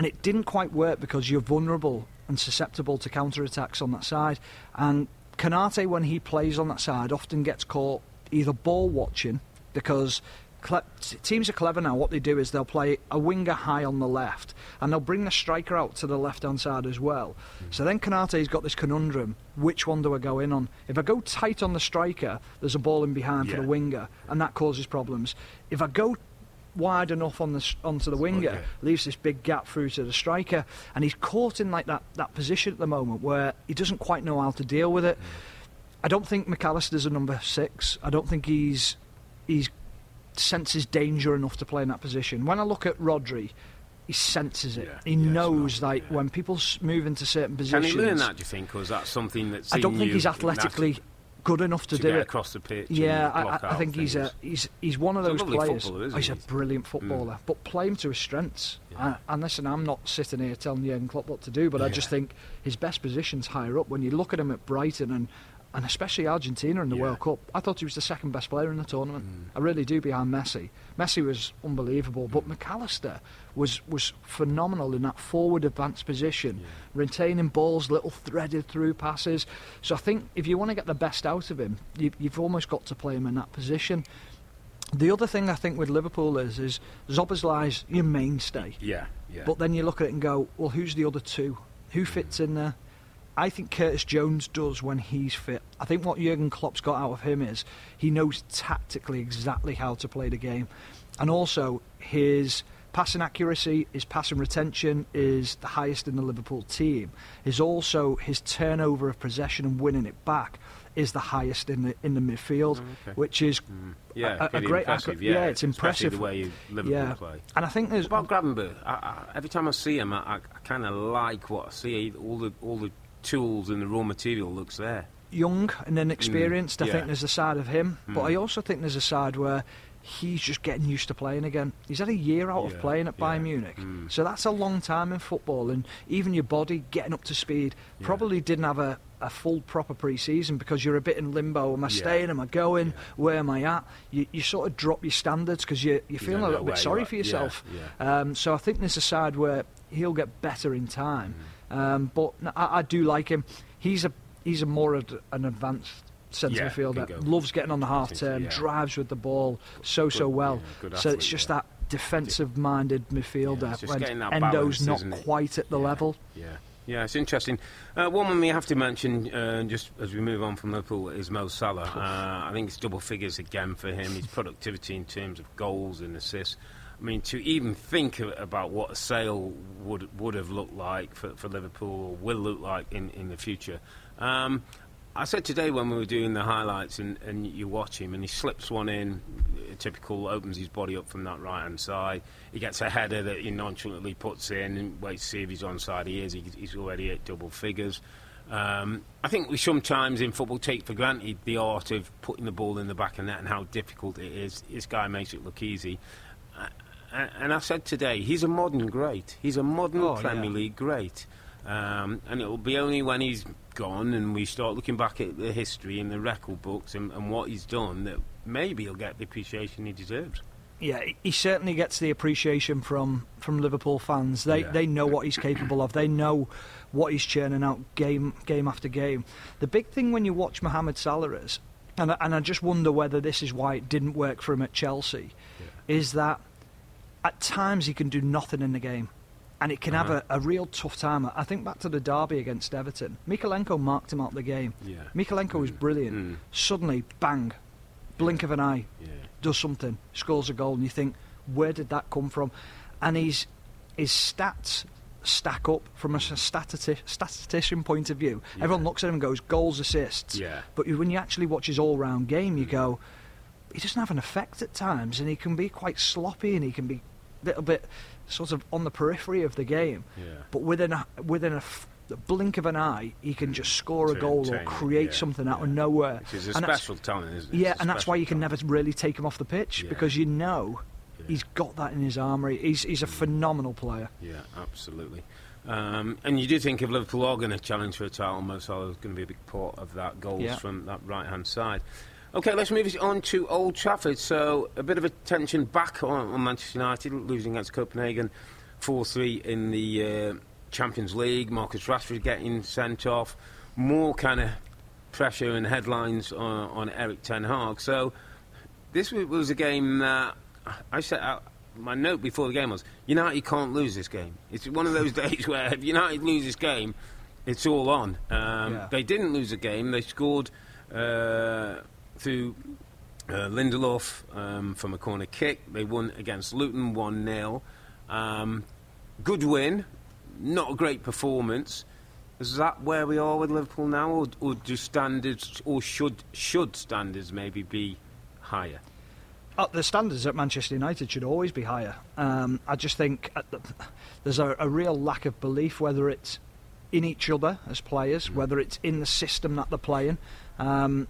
[SPEAKER 3] and it didn't quite work because you're vulnerable and susceptible to counter attacks on that side. And Konaté, when he plays on that side, often gets caught either ball watching because cle- teams are clever now. What they do is they'll play a winger high on the left and they'll bring the striker out to the left hand side as well. Hmm. So then Konaté's got this conundrum which one do I go in on? If I go tight on the striker, there's a ball in behind for the winger and that causes problems. If I go wide enough on the onto the winger
[SPEAKER 1] yeah.
[SPEAKER 3] leaves this big gap through to the striker and he's caught in like that, that position at the moment where he doesn't quite know how to deal with it mm. I don't think Mac Allister's a number six I don't think he's he's senses danger enough to play in that position when I look at Rodri he senses it
[SPEAKER 1] Yeah,
[SPEAKER 3] he
[SPEAKER 1] yeah,
[SPEAKER 3] knows
[SPEAKER 1] not-
[SPEAKER 3] like
[SPEAKER 1] yeah.
[SPEAKER 3] when people move into certain
[SPEAKER 1] Can
[SPEAKER 3] positions
[SPEAKER 1] he learn that? Do you think, or is that something that's?
[SPEAKER 3] I don't think he's athletically good enough to,
[SPEAKER 1] to
[SPEAKER 3] do
[SPEAKER 1] get
[SPEAKER 3] it
[SPEAKER 1] across the pitch?
[SPEAKER 3] yeah, I, I- I think he's a he's he's one of
[SPEAKER 1] He's
[SPEAKER 3] those players. he's
[SPEAKER 1] he?
[SPEAKER 3] a brilliant mm. footballer, but play him to his strengths. And, and listen, I'm not sitting here telling Jurgen Klopp what to do, but I just think his best position's higher up. When you look at him at Brighton and and especially Argentina in the
[SPEAKER 1] Yeah.
[SPEAKER 3] World Cup, I thought he was the second best player in the tournament.
[SPEAKER 1] Mm.
[SPEAKER 3] I really do behind Messi. Messi was unbelievable, but Mac Allister was was phenomenal in that forward advanced position, retaining balls, little threaded through passes. So I think if you want to get the best out of him, you, you've almost got to play him in that position. The other thing I think with Liverpool is is Szoboszlai's your mainstay.
[SPEAKER 1] Yeah, yeah.
[SPEAKER 3] But then you look at it and go, well, who's the other two? Who fits in there? I think Curtis Jones does when he's fit. I think what Jurgen Klopp's got out of him is he knows tactically exactly how to play the game. And also, his passing accuracy, his passing retention is the highest in the Liverpool team. Is also his turnover of possession and winning it back is the highest in the in the midfield, oh,
[SPEAKER 1] okay.
[SPEAKER 3] which is mm.
[SPEAKER 1] yeah,
[SPEAKER 3] a, a great
[SPEAKER 1] impressive.
[SPEAKER 3] accra-
[SPEAKER 1] yeah,
[SPEAKER 3] it's impressive
[SPEAKER 1] the way you Liverpool
[SPEAKER 3] yeah.
[SPEAKER 1] play.
[SPEAKER 3] And I think there's
[SPEAKER 1] About Gravenberg, every time I see him, I, I, I kind of like what I see. All the all the tools and the raw material looks there.
[SPEAKER 3] young and inexperienced. I
[SPEAKER 1] yeah.
[SPEAKER 3] think there's a side of him, but I also think there's a side where he's just getting used to playing again. He's had a year out
[SPEAKER 1] Yeah,
[SPEAKER 3] of playing at Bayern
[SPEAKER 1] yeah.
[SPEAKER 3] Munich,
[SPEAKER 1] Mm.
[SPEAKER 3] so that's a long time in football, and even your body getting up to speed. Probably didn't have a, a full proper pre-season because you're a bit in limbo. Am I staying? Am I going? Where am I at? You, you sort of drop your standards because you, you're feeling
[SPEAKER 1] don't
[SPEAKER 3] a little bit sorry for yourself. Um, so I think there's a side where he'll get better in time. Um, but I do like him. He's a he's a more ad, an advanced centre
[SPEAKER 1] Yeah,
[SPEAKER 3] midfielder. Loves getting on the half turn,
[SPEAKER 1] yeah.
[SPEAKER 3] drives with the ball so so well.
[SPEAKER 1] yeah, good
[SPEAKER 3] so it's just that defensive minded midfielder.
[SPEAKER 1] Yeah,
[SPEAKER 3] when Endo's
[SPEAKER 1] balance,
[SPEAKER 3] not quite at the level.
[SPEAKER 1] Yeah, yeah, it's interesting. Uh, one one we have to mention, uh, just as we move on from Liverpool, is Mo Salah. Uh, I think it's double figures again for him. His productivity in terms of goals and assists. I mean, to even think about what a sale would would have looked like for, for Liverpool or will look like in, in the future. Um, I said today when we were doing the highlights and, and you watch him and he slips one in, typical, opens his body up from that right hand side. He gets a header that he nonchalantly puts in and waits to see if he's onside. He is. He, he's already at double figures. Um, I think we sometimes in football take for granted the art of putting the ball in the back of net and how difficult it is. This guy makes it look easy. And I said today, he's a modern great. He's a modern
[SPEAKER 3] Oh,
[SPEAKER 1] Premier
[SPEAKER 3] yeah.
[SPEAKER 1] League great. Um, and it will be only when he's gone and we start looking back at the history and the record books and, and what he's done that maybe he'll get the appreciation he deserves.
[SPEAKER 3] Yeah, he- certainly gets the appreciation from, from Liverpool fans. They
[SPEAKER 1] Yeah.
[SPEAKER 3] they know what he's capable of. They know what he's churning out game game after game. The big thing when you watch Mohamed Salah is, and I, and I just wonder whether this is why it didn't work for him at Chelsea, is that at times he can do nothing in the game. And it can have
[SPEAKER 1] Uh-huh.
[SPEAKER 3] a, a real tough time. I think back to the derby against Everton. Mykolenko marked him out the game.
[SPEAKER 1] Yeah.
[SPEAKER 3] Mykolenko was brilliant.
[SPEAKER 1] Mm.
[SPEAKER 3] Suddenly, bang, blink of an eye,
[SPEAKER 1] Yeah.
[SPEAKER 3] does something, scores a goal, and you think, where did that come from? And his his stats stack up from a stati- statistician point of view.
[SPEAKER 1] Yeah.
[SPEAKER 3] Everyone looks at him and goes, goals, assists.
[SPEAKER 1] Yeah.
[SPEAKER 3] But when you actually watch his all-round game, you go, he doesn't have an effect at times, and he can be quite sloppy, and he can be little bit sort of on the periphery of the game.
[SPEAKER 1] Yeah.
[SPEAKER 3] But within a, within a f- the blink of an eye, he can just score a goal or create
[SPEAKER 1] yeah,
[SPEAKER 3] something out of nowhere.
[SPEAKER 1] Which is a
[SPEAKER 3] And
[SPEAKER 1] special talent, isn't it?
[SPEAKER 3] Yeah, and that's why you can
[SPEAKER 1] talent.
[SPEAKER 3] never really take him off the pitch
[SPEAKER 1] Yeah.
[SPEAKER 3] because you know
[SPEAKER 1] Yeah.
[SPEAKER 3] he's got that in his armoury. He's he's a phenomenal player.
[SPEAKER 1] Yeah, absolutely. Um, and you do think if Liverpool are going to challenge for a title, Mo Salah is going to be a big part of that, goals
[SPEAKER 3] Yeah.
[SPEAKER 1] from that right hand side. Okay, let's move on to Old Trafford. So, a bit of attention back on, on Manchester United, losing against Copenhagen 4 3 in the uh, Champions League. Marcus Rashford getting sent off. More kind of pressure and headlines on, on Erik Ten Hag. So, this was a game that I set out. My note before the game was United can't lose this game. It's one of those days where if United lose this game, it's all on. Um,
[SPEAKER 3] Yeah.
[SPEAKER 1] They didn't lose the game. They scored uh, through uh, Lindelof um, from a corner kick. They won against Luton 1 0. Um, good win, not a great performance. Is that where we are with Liverpool now, or, or do standards, or should should standards maybe be higher?
[SPEAKER 3] Uh, the standards at Manchester United should always be higher. Um, I just think at the, there's a, a real lack of belief, whether it's in each other as players, whether it's in the system that they're playing. Um,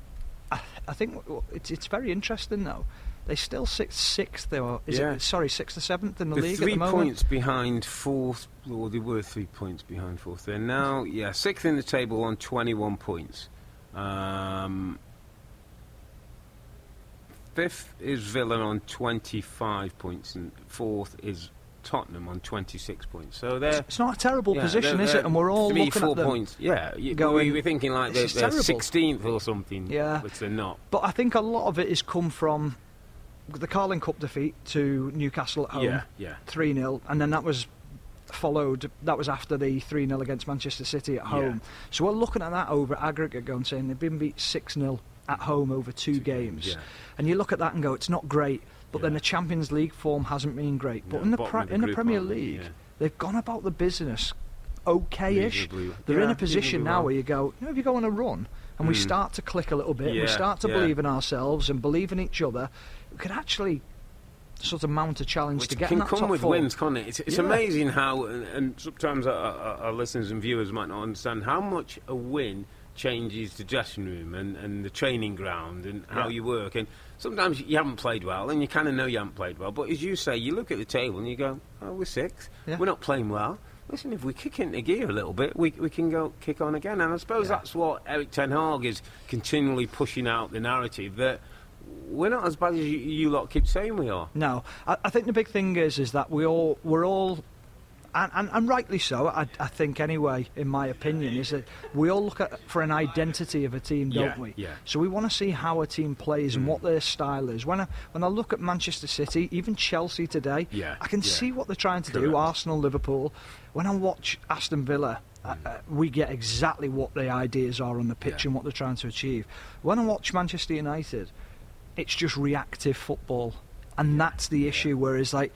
[SPEAKER 3] I, think it's, it's very interesting though. They still sit sixth, or is
[SPEAKER 1] Yeah.
[SPEAKER 3] it sorry, sixth or seventh in the league
[SPEAKER 1] three
[SPEAKER 3] at the moment.
[SPEAKER 1] points behind fourth. Well, they were three points behind fourth. They're now, yeah, sixth in the table on 21 points. Um, fifth is Villa on 25 points, and fourth is Tottenham on 26 points. So they're.
[SPEAKER 3] It's not a terrible
[SPEAKER 1] yeah,
[SPEAKER 3] position,
[SPEAKER 1] they're-
[SPEAKER 3] is
[SPEAKER 1] they're
[SPEAKER 3] it? And we're all
[SPEAKER 1] three,
[SPEAKER 3] looking
[SPEAKER 1] four
[SPEAKER 3] at them.
[SPEAKER 1] points. Yeah, you,
[SPEAKER 3] going,
[SPEAKER 1] we were thinking like they're, they're 16th or something.
[SPEAKER 3] Yeah.
[SPEAKER 1] which they're not.
[SPEAKER 3] But I think a lot of it has come from the Carling Cup defeat to Newcastle at home.
[SPEAKER 1] Yeah, yeah.
[SPEAKER 3] 3 0, and then that was followed, that was after the 3 0 against Manchester City at home. So we're looking at that over aggregate going, saying they've been beat 6 0 at home over two,
[SPEAKER 1] games,
[SPEAKER 3] games.
[SPEAKER 1] yeah.
[SPEAKER 3] And you look at that and go, it's not great, but then the Champions League form hasn't been great.
[SPEAKER 1] No,
[SPEAKER 3] But in the, pre-
[SPEAKER 1] the
[SPEAKER 3] in the Premier? League,
[SPEAKER 1] Yeah.
[SPEAKER 3] they've gone about the business okay-ish.
[SPEAKER 1] Reasonably-
[SPEAKER 3] They're in a position now
[SPEAKER 1] well.
[SPEAKER 3] where you go, you know, if you go on a run and we
[SPEAKER 1] Mm.
[SPEAKER 3] start to click a little bit,
[SPEAKER 1] Yeah,
[SPEAKER 3] we start to
[SPEAKER 1] yeah.
[SPEAKER 3] believe in ourselves and believe in each other, we could actually sort of mount a challenge
[SPEAKER 1] Which
[SPEAKER 3] to get
[SPEAKER 1] can come
[SPEAKER 3] top
[SPEAKER 1] with
[SPEAKER 3] four.
[SPEAKER 1] wins, can't it? It's, it's
[SPEAKER 3] Yeah.
[SPEAKER 1] amazing how, and, and sometimes our, our, our listeners and viewers might not understand how much a win changes the dressing room and, and the training ground and how
[SPEAKER 3] Yeah.
[SPEAKER 1] you work. And sometimes you haven't played well, and you kind of know you haven't played well. But as you say, you look at the table and you go, "Oh, we're sixth.
[SPEAKER 3] Yeah.
[SPEAKER 1] We're not playing well." Listen, if we kick into gear a little bit, we, we can go kick on again. And I suppose
[SPEAKER 3] Yeah.
[SPEAKER 1] that's what Erik Ten Hag is continually pushing out the narrative that we're not as bad as you, you lot keep saying we are.
[SPEAKER 3] No, I, I think the big thing is is that we all we're all. And, and, and rightly so, I, I think anyway, in my opinion, is that we all look at for an identity of a team, don't
[SPEAKER 1] Yeah,
[SPEAKER 3] we?
[SPEAKER 1] yeah.
[SPEAKER 3] So we want to see how a team plays and what their style is. When I, when I look at Manchester City, even Chelsea today,
[SPEAKER 1] Yeah,
[SPEAKER 3] I can
[SPEAKER 1] yeah.
[SPEAKER 3] see what they're trying to
[SPEAKER 1] Correct.
[SPEAKER 3] do. Arsenal, Liverpool. When I watch Aston Villa, uh, uh, we get exactly what the ideas are on the pitch
[SPEAKER 1] Yeah.
[SPEAKER 3] and what they're trying to achieve. When I watch Manchester United, it's just reactive football, and that's the issue. Whereas, like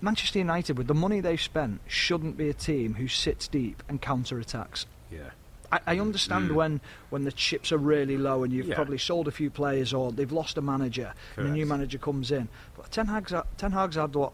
[SPEAKER 3] Manchester United, with the money they've spent, shouldn't be a team who sits deep and counter attacks.
[SPEAKER 1] Yeah.
[SPEAKER 3] I, I understand when, when the chips are really low and you've
[SPEAKER 1] Mm. Yeah.
[SPEAKER 3] probably sold a few players or they've lost a manager and a new manager comes in. But Ten Hag's, had- Ten Hag's had what,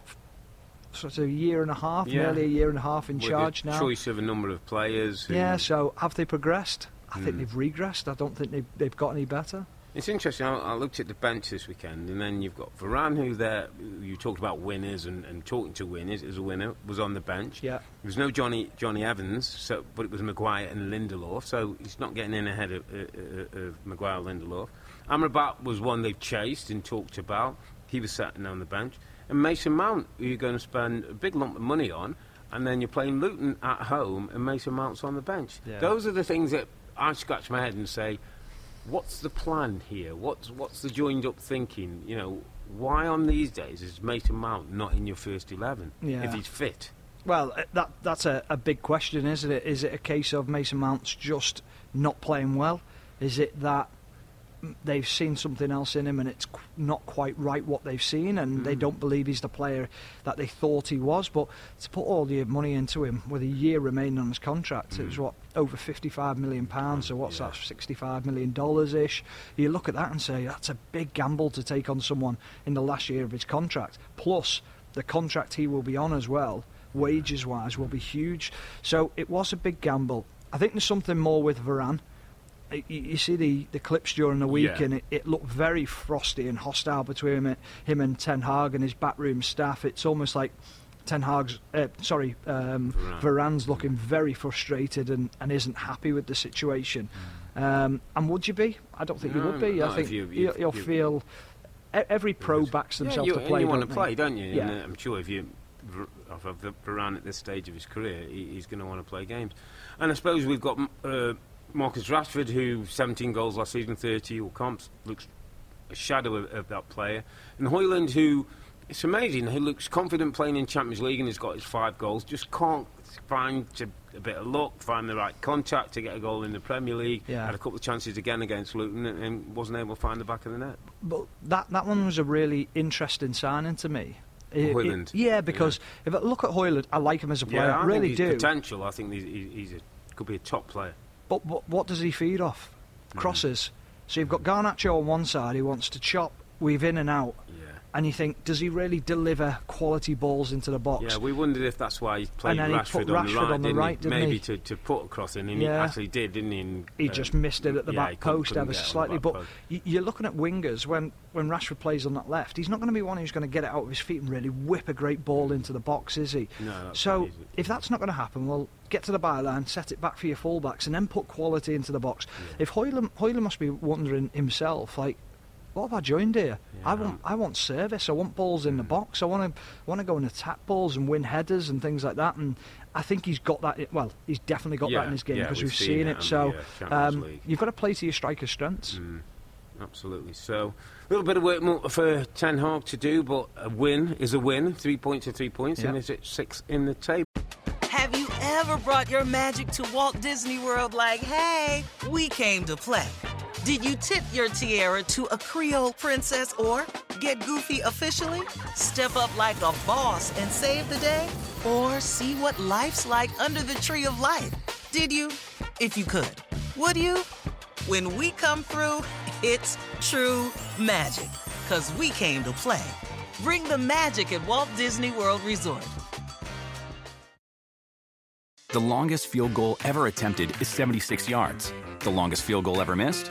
[SPEAKER 3] sort of a year and a half,
[SPEAKER 1] Yeah.
[SPEAKER 3] nearly a year and a half in
[SPEAKER 1] With
[SPEAKER 3] charge now.
[SPEAKER 1] choice of a number of players.
[SPEAKER 3] Yeah, so have they progressed? I think
[SPEAKER 1] Mm.
[SPEAKER 3] they've regressed. I don't think they've, they've got any better.
[SPEAKER 1] It's interesting. I, I looked at the bench this weekend, and then you've got Varane, who there. You talked about winners and, and talking to winners as a winner was on the bench.
[SPEAKER 3] Yeah.
[SPEAKER 1] There was no Johnny Johnny Evans, so but it was Maguire and Lindelof, so he's not getting in ahead of, uh, uh, of Maguire Lindelof. Amrabat was one they've chased and talked about. He was sitting on the bench, and Mason Mount, who you're going to spend a big lump of money on, and then you're playing Luton at home, and Mason Mount's on the bench.
[SPEAKER 3] Yeah.
[SPEAKER 1] Those are the things that I scratch my head and say, what's the plan here? What's what's the joined up thinking? You know, why on these days is Mason Mount not in your first eleven
[SPEAKER 3] Yeah.
[SPEAKER 1] if he's fit?
[SPEAKER 3] Well, uh, that that's a, a big question, isn't it? Is it a case of Mason Mount's just not playing well? Is it that they've seen something else in him and it's not quite right what they've seen and they mm. don't believe he's the player that they thought he was. But to put all the money into him with a year remaining on his contract, it was mm. what over 55 million pounds. So what's that? 65 million dollars ish. You look at that and say that's a big gamble to take on someone in the last year of his contract. Plus the contract he will be on as well, wages wise, will be huge. So it was a big gamble. I think there's something more with Varane. You, see the, the clips during the week,
[SPEAKER 1] Yeah.
[SPEAKER 3] and it, it looked very frosty and hostile between him, him and Ten Hag and his backroom staff. It's almost like Ten Hag's, uh, sorry, um,
[SPEAKER 1] Varane.
[SPEAKER 3] Varane's looking very frustrated and, and isn't happy with the situation. Um, and would you be? I don't think you would be. I think
[SPEAKER 1] you-
[SPEAKER 3] will feel. Every pro backs themselves
[SPEAKER 1] yeah, you,
[SPEAKER 3] to play.
[SPEAKER 1] you want to play, don't you?
[SPEAKER 3] Yeah.
[SPEAKER 1] And, uh, I'm sure if you of Varane at this stage of his career, he, he's going to want to play games. And I suppose we've got uh, Marcus Rashford, who 17 goals last season, 30 all comps, looks a shadow of, of that player. And Højlund, who it's amazing, who looks confident playing in Champions League and has got his five goals, just can't find a, a bit of luck, find the right contact to get a goal in the Premier League.
[SPEAKER 3] Yeah.
[SPEAKER 1] Had a couple of chances again against Luton and, and wasn't able to find the back of the net.
[SPEAKER 3] But that that one was a really interesting signing to me. It- it- yeah, because if I look at Højlund, I like him as a player.
[SPEAKER 1] Yeah, I
[SPEAKER 3] I really
[SPEAKER 1] think he's
[SPEAKER 3] do.
[SPEAKER 1] potential. I think he's, he- he's a, could be a top player.
[SPEAKER 3] But what, what does he feed off?
[SPEAKER 1] Mm.
[SPEAKER 3] Crosses. So you've got Garnacho on one side, he wants to chop, weave in and out.
[SPEAKER 1] Yeah.
[SPEAKER 3] And you think, does he really deliver quality balls into the box?
[SPEAKER 1] Yeah, we wondered if that's why he played
[SPEAKER 3] then he
[SPEAKER 1] Rashford, on the right,
[SPEAKER 3] on the
[SPEAKER 1] didn't
[SPEAKER 3] right,
[SPEAKER 1] Maybe
[SPEAKER 3] he?
[SPEAKER 1] To, to put a cross in, and
[SPEAKER 3] Yeah.
[SPEAKER 1] he actually did, didn't he? And,
[SPEAKER 3] he
[SPEAKER 1] uh,
[SPEAKER 3] just missed it at the
[SPEAKER 1] yeah,
[SPEAKER 3] back post ever so
[SPEAKER 1] it on the
[SPEAKER 3] slightly. But
[SPEAKER 1] post.
[SPEAKER 3] you're looking at wingers when, when Rashford plays on that left. He's not going to be one who's going to get it out of his feet and really whip a great ball into the box, is he?
[SPEAKER 1] No, that's
[SPEAKER 3] so
[SPEAKER 1] easy.
[SPEAKER 3] if that's not going to happen, well, get to the byline, set it back for your fullbacks, and then put quality into the box. If Højlund, Højlund must be wondering himself, like, what have I joined here? I want I want service. I want balls in the box. I want to want to go and attack balls and win headers and things like that. And I think he's got that. Well, he's definitely got
[SPEAKER 1] Yeah,
[SPEAKER 3] that in his game
[SPEAKER 1] yeah,
[SPEAKER 3] because
[SPEAKER 1] we've
[SPEAKER 3] we've
[SPEAKER 1] seen
[SPEAKER 3] seen
[SPEAKER 1] it
[SPEAKER 3] it. So
[SPEAKER 1] the, uh,
[SPEAKER 3] um, you've got to play to your striker's strengths.
[SPEAKER 1] Mm, absolutely. So a little bit of work more for Ten Hag to do, but a win is a win. Three points are three points, and
[SPEAKER 3] Yeah.
[SPEAKER 1] is it six in the table?
[SPEAKER 4] Have you ever brought your magic to Walt Disney World like, hey, we came to play? Did you tip your tiara to a Creole princess or get goofy officially? Step up like a boss and save the day? Or see what life's like under the tree of life? Did you? If you could. Would you? When we come through, it's true magic. Cause we came to play. Bring the magic at Walt Disney World Resort.
[SPEAKER 5] The longest field goal ever attempted is 76 yards. The longest field goal ever missed?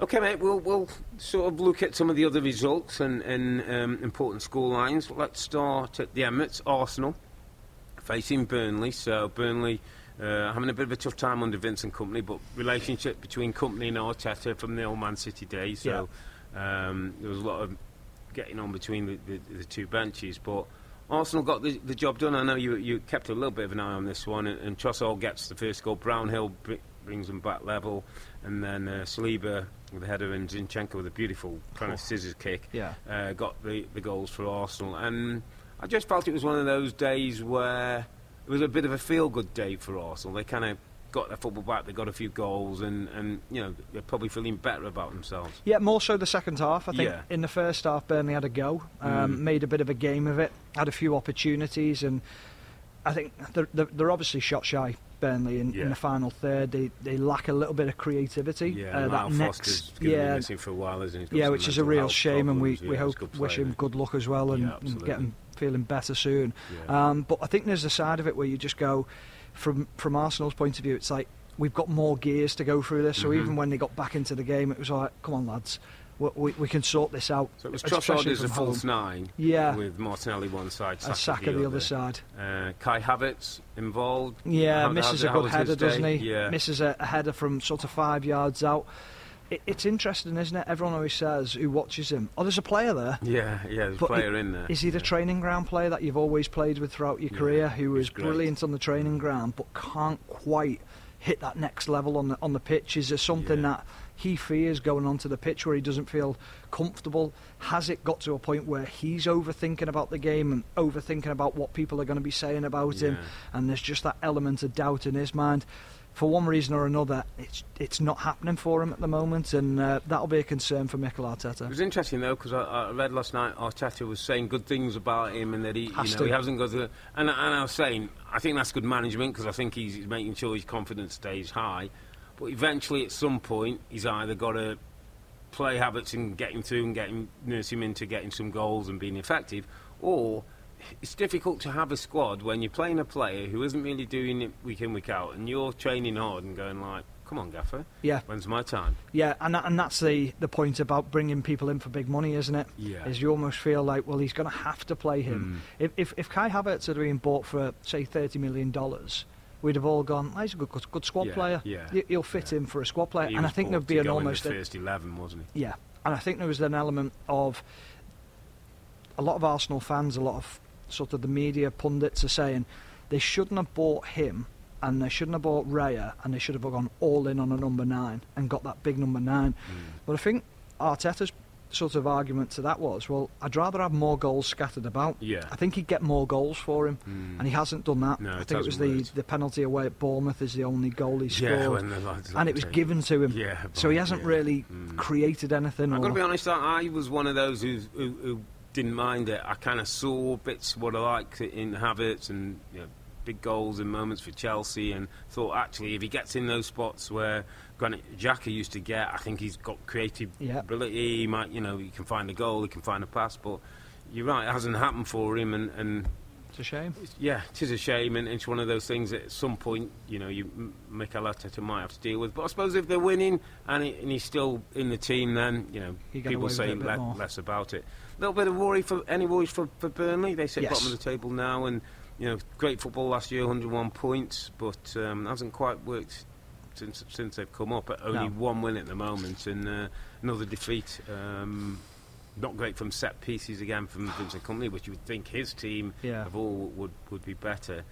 [SPEAKER 1] Okay, mate. We'll we'll sort of look at some of the other results and, and um, important score lines. Let's start at the Emirates. Arsenal facing Burnley. So Burnley uh, having a bit of a tough time under Vincent Kompany, but relationship between Kompany and Arteta from the old Man City days. So um, there was a lot of getting on between the, the, the two benches, but. Arsenal got the, the job done. I know you you kept a little bit of an eye on this one, and, and Trossard gets the first goal. Brownhill br- brings them back level, and then uh, Saliba with a header and Zinchenko with a beautiful kind of scissors kick
[SPEAKER 3] Yeah.
[SPEAKER 1] uh, got the, the goals for Arsenal. And I just felt it was one of those days where it was a bit of a feel good day for Arsenal. They kind of got their football back, they got a few goals, and, and you know they're probably feeling better about themselves.
[SPEAKER 3] Yeah, more so the second half. I think
[SPEAKER 1] Yeah.
[SPEAKER 3] in the first half, Burnley had a go, um, made a bit of a game of it, had a few opportunities, and I think they're, they're obviously shot shy. Burnley in,
[SPEAKER 1] Yeah.
[SPEAKER 3] in the final third, they they lack a little bit of creativity.
[SPEAKER 1] Yeah,
[SPEAKER 3] uh, that next, yeah,
[SPEAKER 1] missing for a while, isn't he?
[SPEAKER 3] Yeah, which is a real shame, and we,
[SPEAKER 1] problems.
[SPEAKER 3] we
[SPEAKER 1] Yeah,
[SPEAKER 3] hope wish him good luck as well, and,
[SPEAKER 1] Yeah,
[SPEAKER 3] and get him feeling better soon. Um, but I think there's a side of it where you just go, from from Arsenal's point of view, it's like we've got more gears to go through this. So
[SPEAKER 1] Mm-hmm.
[SPEAKER 3] even when they got back into the game, it was like, come on, lads, we, we, we can sort this out.
[SPEAKER 1] So it was Trossard as a false nine,
[SPEAKER 3] Yeah.
[SPEAKER 1] with Martinelli one side,
[SPEAKER 3] And Saka the other side.
[SPEAKER 1] Uh, Kai Havertz involved.
[SPEAKER 3] Yeah,
[SPEAKER 1] How-
[SPEAKER 3] misses
[SPEAKER 1] how's-
[SPEAKER 3] a good header, doesn't he?
[SPEAKER 1] Yeah.
[SPEAKER 3] Misses a, a header from sort of five yards out. it, it's interesting, isn't it? Everyone always says who watches him. Oh, there's a player there.
[SPEAKER 1] Yeah, yeah, there's a player
[SPEAKER 3] i-
[SPEAKER 1] in there.
[SPEAKER 3] Is he the
[SPEAKER 1] yeah.
[SPEAKER 3] training ground player that you've always played with throughout your
[SPEAKER 1] Yeah,
[SPEAKER 3] career, who
[SPEAKER 1] he's
[SPEAKER 3] is
[SPEAKER 1] great.
[SPEAKER 3] brilliant on the training ground but can't quite hit that next level on the on the pitch? Is there something
[SPEAKER 1] Yeah.
[SPEAKER 3] that he fears going onto the pitch where he doesn't feel comfortable? Has it got to a point where he's overthinking about the game and overthinking about what people are going to be saying about him, and there's just that element of doubt in his mind? For one reason or another, it's it's not happening for him at the moment, and uh, that'll be a concern for Mikel
[SPEAKER 1] It
[SPEAKER 3] Arteta.
[SPEAKER 1] was interesting though because I, I read last night Arteta was saying good things about him and that he,
[SPEAKER 3] Has
[SPEAKER 1] you know,
[SPEAKER 3] to.
[SPEAKER 1] he hasn't got the. And, and I was saying I think that's good management because I think he's, he's making sure his confidence stays high. But eventually, at some point, he's either got to play Havertz and get him through and get him, nurse him into getting some goals and being effective, or it's difficult to have a squad when you're playing a player who isn't really doing it week in week out, and you're training hard and going like, "Come on, Gaffer,
[SPEAKER 3] Yeah.
[SPEAKER 1] when's my time?"
[SPEAKER 3] Yeah, and that, and that's the, the point about bringing people in for big money, isn't it?
[SPEAKER 1] Yeah.
[SPEAKER 3] Is you almost feel like, well, he's going to have to play him. Hmm. If, if if Kai Havertz had been bought for say thirty million dollars, we'd have all gone, oh, he's a good good, good squad
[SPEAKER 1] Yeah,
[SPEAKER 3] player.
[SPEAKER 1] yeah,
[SPEAKER 3] He- He'll fit
[SPEAKER 1] yeah.
[SPEAKER 3] in for a squad player,
[SPEAKER 1] He
[SPEAKER 3] and I think there'd be an almost
[SPEAKER 1] the first eleven, wasn't he?
[SPEAKER 3] yeah, and I think there was an element of a lot of Arsenal fans, a lot of sort of the media pundits are saying they shouldn't have bought him and they shouldn't have bought Raya and they should have gone all in on a number nine and got that big number nine.
[SPEAKER 1] Mm.
[SPEAKER 3] But I think Arteta's sort of argument to that was, well, I'd rather have more goals scattered about.
[SPEAKER 1] Yeah.
[SPEAKER 3] I think he'd get more goals for him,
[SPEAKER 1] Mm.
[SPEAKER 3] and he hasn't done that.
[SPEAKER 1] No,
[SPEAKER 3] I think it was
[SPEAKER 1] hasn't
[SPEAKER 3] the, the penalty away at Bournemouth is the only goal he scored.
[SPEAKER 1] Yeah, when
[SPEAKER 3] and it was given to him.
[SPEAKER 1] Yeah,
[SPEAKER 3] so he hasn't
[SPEAKER 1] yeah.
[SPEAKER 3] really
[SPEAKER 1] Mm.
[SPEAKER 3] created anything.
[SPEAKER 1] I've
[SPEAKER 3] or,
[SPEAKER 1] got to be honest, I, I was one of those who's, who, who didn't mind it. I kind of saw bits of what I liked in Havertz and you know, big goals and moments for Chelsea, and thought actually if he gets in those spots where Granit Xhaka used to get, I think he's got creative
[SPEAKER 3] Yeah.
[SPEAKER 1] ability. He might, you know, he can find a goal, he can find a pass, but. You're right; it hasn't happened for him, and, and
[SPEAKER 3] It's a shame.
[SPEAKER 1] it's- yeah, it is a shame, and it's one of those things that at some point, you know, you M- Mikel Arteta might have to deal with. But I suppose if they're winning and, he, and he's still in the team, then you know people say
[SPEAKER 3] it a bit
[SPEAKER 1] le- less about it. A little bit of worry for any worries for, for Burnley. They sit
[SPEAKER 3] Yes.
[SPEAKER 1] bottom of the table now, and you know, great football last year, 101 points, but um, hasn't quite worked since since they've come up. At only
[SPEAKER 3] No.
[SPEAKER 1] one win at the moment, and uh, another defeat. Um, not great from set pieces again from Vincent Kompany, which you would think his team
[SPEAKER 3] Yeah.
[SPEAKER 1] of all would would be better.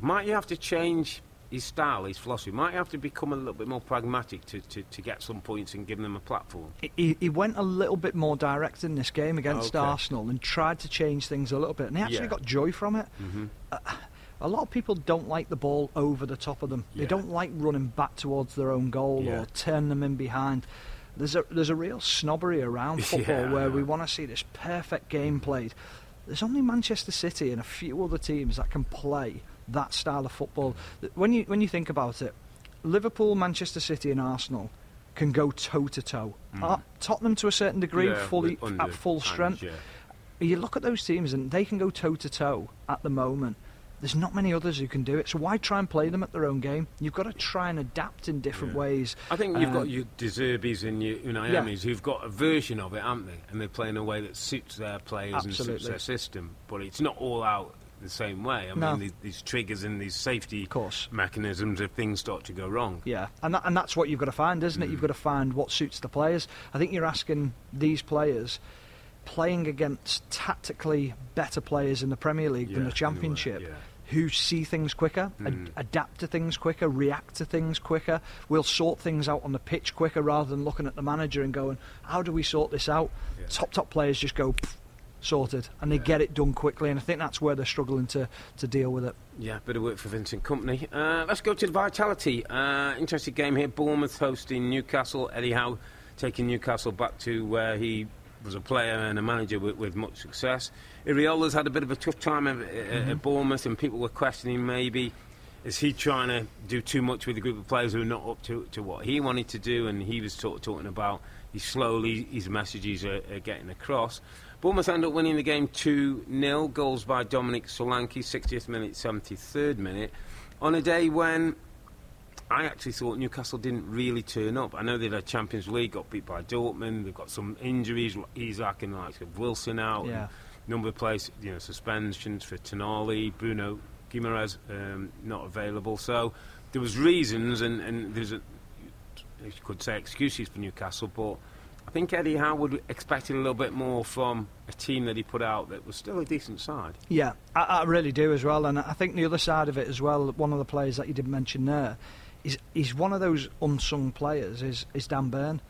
[SPEAKER 1] Might you have to change his style, his philosophy? Might you have to become a little bit more pragmatic to, to, to get some points and give them a platform?
[SPEAKER 3] He, he went a little bit more direct in this game against
[SPEAKER 1] Okay.
[SPEAKER 3] Arsenal and tried to change things a little bit, and he actually
[SPEAKER 1] Yeah.
[SPEAKER 3] got joy from it.
[SPEAKER 1] Mm-hmm.
[SPEAKER 3] A lot of people don't like the ball over the top of them. They don't like running back towards their own goal
[SPEAKER 1] Yeah.
[SPEAKER 3] or turn them in behind. There's a there's a real snobbery around football
[SPEAKER 1] Yeah,
[SPEAKER 3] where we want to see this perfect game played. There's only Manchester City and a few other teams that can play that style of football. When you when you think about it, Liverpool, Manchester City, and Arsenal can go toe to toe. Uh, Tottenham to a certain degree,
[SPEAKER 1] Mm. Yeah,
[SPEAKER 3] fully at full strength.
[SPEAKER 1] yeah.
[SPEAKER 3] You look at those teams and they can go toe to toe at the moment. There's not many others who can do it, so why try and play them at their own game? You've got to try and adapt in different
[SPEAKER 1] Yeah.
[SPEAKER 3] ways.
[SPEAKER 1] I think you've
[SPEAKER 3] Um,
[SPEAKER 1] got your De Zerbis and your Unai Emerys who've got a version of it, haven't they? And they play in a way that suits their players and suits their system. But it's not all out the same way. I
[SPEAKER 3] No.
[SPEAKER 1] mean, these, these triggers and these safety
[SPEAKER 3] course.
[SPEAKER 1] mechanisms if things start to go wrong.
[SPEAKER 3] Yeah, and that, and that's what you've got to find, isn't it?
[SPEAKER 1] Mm.
[SPEAKER 3] You've got to find what suits the players. I think you're asking these players playing against tactically better players in the Premier League
[SPEAKER 1] Yeah,
[SPEAKER 3] than the
[SPEAKER 1] a way,
[SPEAKER 3] Championship.
[SPEAKER 1] yeah.
[SPEAKER 3] Who see things quicker, ad-
[SPEAKER 1] Mm.
[SPEAKER 3] adapt to things quicker, react to things quicker, will sort things out on the pitch quicker rather than looking at the manager and going, How do we sort this out?
[SPEAKER 1] Yeah.
[SPEAKER 3] Top, top players just go, sorted, and they
[SPEAKER 1] Yeah.
[SPEAKER 3] get it done quickly, and I think that's where they're struggling to, to deal with it.
[SPEAKER 1] Yeah, bit of work for Vincent Kompany. Uh, let's go to the Vitality. Uh, interesting game here. Bournemouth hosting Newcastle. Eddie Howe taking Newcastle back to where he was a player and a manager with, with much success. Iraola's had a bit of a tough time at, at- at mm-hmm. Bournemouth, and people were questioning maybe is he trying to do too much with a group of players who are not up to, to what he wanted to do, and he was sort of talking about he slowly his messages are, are getting across. Bournemouth end up winning the game 2 0. Goals by Dominic Solanke, 60th minute, 73rd minute. On a day when I actually thought Newcastle didn't really turn up. I know they had Champions League, got beat by Dortmund, they've got some injuries, Isak and like Wilson out.
[SPEAKER 3] Yeah.
[SPEAKER 1] and Number of players, you know, suspensions for Tonali, Bruno Guimaraes um, not available. So there was reasons, and, and there's a you could say excuses for Newcastle, but I think Eddie Howe would expected a little bit more from a team that he put out that was still a decent side.
[SPEAKER 3] Yeah, I, I really do as well, and I think the other side of it as well. One of the players that you did mention there is he's one of those unsung players. Is is Dan Burn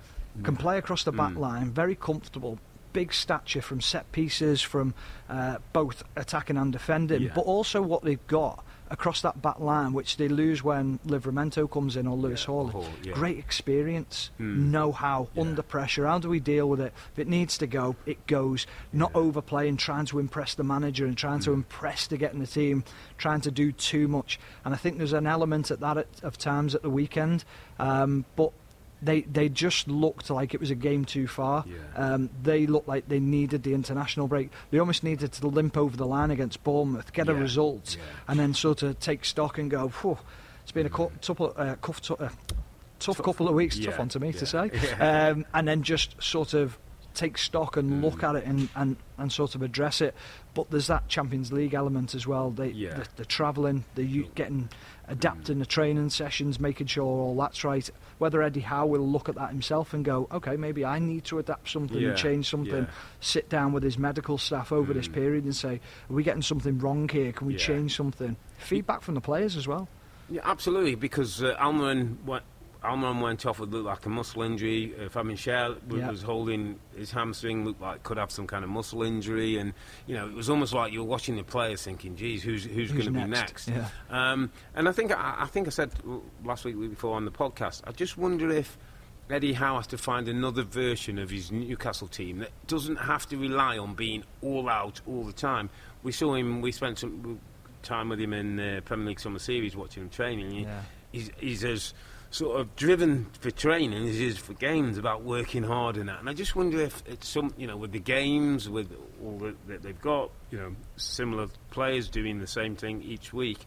[SPEAKER 3] can play across the back
[SPEAKER 1] Mm.
[SPEAKER 3] line, very comfortable, big stature from set pieces, from uh, both attacking and defending,
[SPEAKER 1] Yeah.
[SPEAKER 3] but also what they've got across that back line, which they lose when Livramento comes in or Lewis
[SPEAKER 1] Yeah,
[SPEAKER 3] Hall.
[SPEAKER 1] Hall, yeah.
[SPEAKER 3] Great experience,
[SPEAKER 1] Mm.
[SPEAKER 3] know how
[SPEAKER 1] Yeah.
[SPEAKER 3] under pressure. How do we deal with it? If it needs to go, it goes. Not overplaying, trying to impress the manager and trying to
[SPEAKER 1] Mm.
[SPEAKER 3] impress to get in the team, trying to do too much. And I think there's an element at that at, of times at the weekend, um, but. They, they just looked like it was a game too far.
[SPEAKER 1] Yeah.
[SPEAKER 3] Um, they looked like they needed the international break. They almost needed to limp over the line against Bournemouth, get a result,
[SPEAKER 1] Yeah.
[SPEAKER 3] and then sort of take stock and go, Phew, it's been a couple, uh, cuff tu- uh, tough couple of weeks, tough
[SPEAKER 1] Yeah,
[SPEAKER 3] one to me
[SPEAKER 1] yeah,
[SPEAKER 3] to say, um, and then just sort of take stock and look at it and, and, and sort of address it. But there's that Champions League element as well. They,
[SPEAKER 1] Yeah.
[SPEAKER 3] the, the travelling, the getting adapting the training sessions, making sure all that's right. Whether Eddie Howe will look at that himself and go, okay, maybe I need to adapt something
[SPEAKER 1] Yeah,
[SPEAKER 3] and change something.
[SPEAKER 1] yeah.
[SPEAKER 3] Sit down with his medical staff over this
[SPEAKER 1] Mm.
[SPEAKER 3] period and say, are we getting something wrong here? Can we
[SPEAKER 1] Yeah.
[SPEAKER 3] change something? Feedback from the players as well.
[SPEAKER 1] Yeah, absolutely, because uh, went, Almiron went off with looked like a muscle injury. Uh, Fabian Schär w-
[SPEAKER 3] Yeah.
[SPEAKER 1] was holding his hamstring, looked like could have some kind of muscle injury, and you know it was almost like you were watching the players thinking, "Geez, who's who's,
[SPEAKER 3] Who's
[SPEAKER 1] going to be
[SPEAKER 3] next?
[SPEAKER 1] next?"
[SPEAKER 3] Yeah.
[SPEAKER 1] Um, and I think I, I think I said last week, week before on the podcast. I just wonder if Eddie Howe has to find another version of his Newcastle team that doesn't have to rely on being all out all the time. We saw him. We spent some time with him in the Premier League Summer Series, watching him training. He-
[SPEAKER 3] Yeah.
[SPEAKER 1] He's, he's as sort of driven for training as is for games about working hard and that. And I just wonder if it's some, you know, with the games, with all the, that they've got, you know, similar players doing the same thing each week.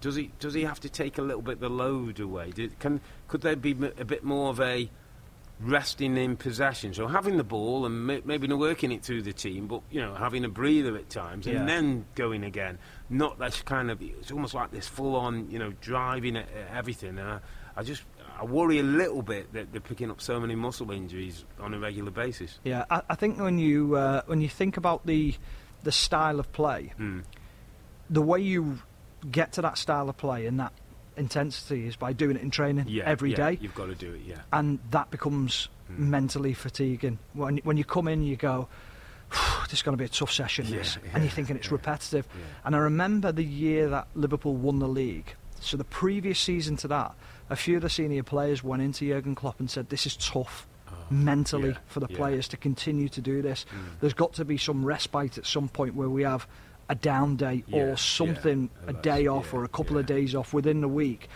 [SPEAKER 1] Does he does he have to take a little bit the load away? Did, can could there be a bit more of a resting in possession, so having the ball and ma- maybe not working it through the team, but you know having a breather at times
[SPEAKER 3] Yeah.
[SPEAKER 1] and then going again. Not that kind of it's almost like this full on you know driving at, at everything. I, I just I worry a little bit that they're picking up so many muscle injuries on a regular basis.
[SPEAKER 3] Yeah, I, I think when you uh, when you think about the the style of play,
[SPEAKER 1] Mm.
[SPEAKER 3] the way you get to that style of play and that intensity is by doing it in training
[SPEAKER 1] Yeah,
[SPEAKER 3] every
[SPEAKER 1] yeah,
[SPEAKER 3] day,
[SPEAKER 1] You've got to do it. Yeah.
[SPEAKER 3] and that becomes
[SPEAKER 1] Mm.
[SPEAKER 3] mentally fatiguing. When when you come in, you go. This is going to be a tough session,
[SPEAKER 1] Yeah,
[SPEAKER 3] this,
[SPEAKER 1] yeah,
[SPEAKER 3] and you're thinking it's
[SPEAKER 1] yeah,
[SPEAKER 3] repetitive. And I remember the year that Liverpool won the league. So the previous season to that, a few of the senior players went into Jurgen Klopp and said, "This is tough mentally
[SPEAKER 1] yeah,
[SPEAKER 3] for the
[SPEAKER 1] yeah.
[SPEAKER 3] players to continue to do this.
[SPEAKER 1] Mm.
[SPEAKER 3] There's got to be some respite at some point where we have a down day
[SPEAKER 1] Yeah,
[SPEAKER 3] or something, a day off or a couple of days off within the week,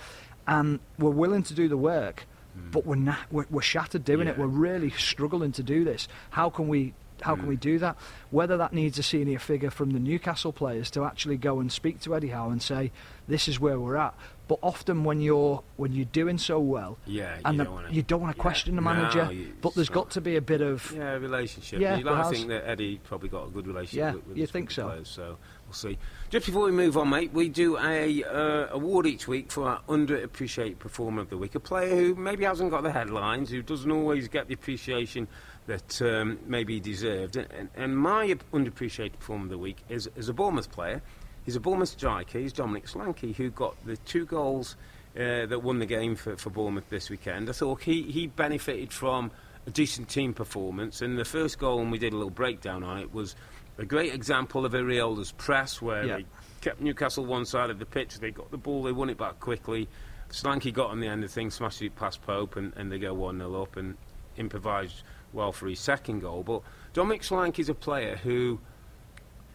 [SPEAKER 3] and we're willing to do the work,
[SPEAKER 1] Mm.
[SPEAKER 3] but we're not. We're, we're shattered doing it. We're really struggling to do this. How can we? How can
[SPEAKER 1] Mm.
[SPEAKER 3] we do that? Whether that needs a senior figure from the Newcastle players to actually go and speak to Eddie Howe and say, "This is where we're at." But often when you're when you're doing so well,
[SPEAKER 1] Yeah, you
[SPEAKER 3] and the-
[SPEAKER 1] don't
[SPEAKER 3] you want to
[SPEAKER 1] yeah.
[SPEAKER 3] question the
[SPEAKER 1] No,
[SPEAKER 3] manager,
[SPEAKER 1] you-
[SPEAKER 3] but there's got to be a bit of
[SPEAKER 1] Yeah, a relationship.
[SPEAKER 3] Yeah,
[SPEAKER 1] like
[SPEAKER 3] has.
[SPEAKER 1] think that Eddie probably got a good relationship
[SPEAKER 3] Yeah,
[SPEAKER 1] with, with, his-
[SPEAKER 3] think so.
[SPEAKER 1] players, so we'll see. Just before we move on, mate, we do a uh, award each week for our underappreciated performer of the week, a player who maybe hasn't got the headlines, who doesn't always get the appreciation that um, maybe deserved. And, and my underappreciated performer of the week is, is a Bournemouth player. He's a Bournemouth striker. He's Dominic Solanke, who got the two goals uh, that won the game for, for Bournemouth this weekend. I thought he, he benefited from a decent team performance, and the first goal, and we did a little breakdown on it, was a great example of Iraola's press, where
[SPEAKER 3] Yeah.
[SPEAKER 1] they kept Newcastle one side of the pitch, they got the ball, they won it back quickly. Slanky got on the end of things, smashed it past Pope, and, and they go 1 0 up and improvised well for his second goal. But Dominic Solanke is a player who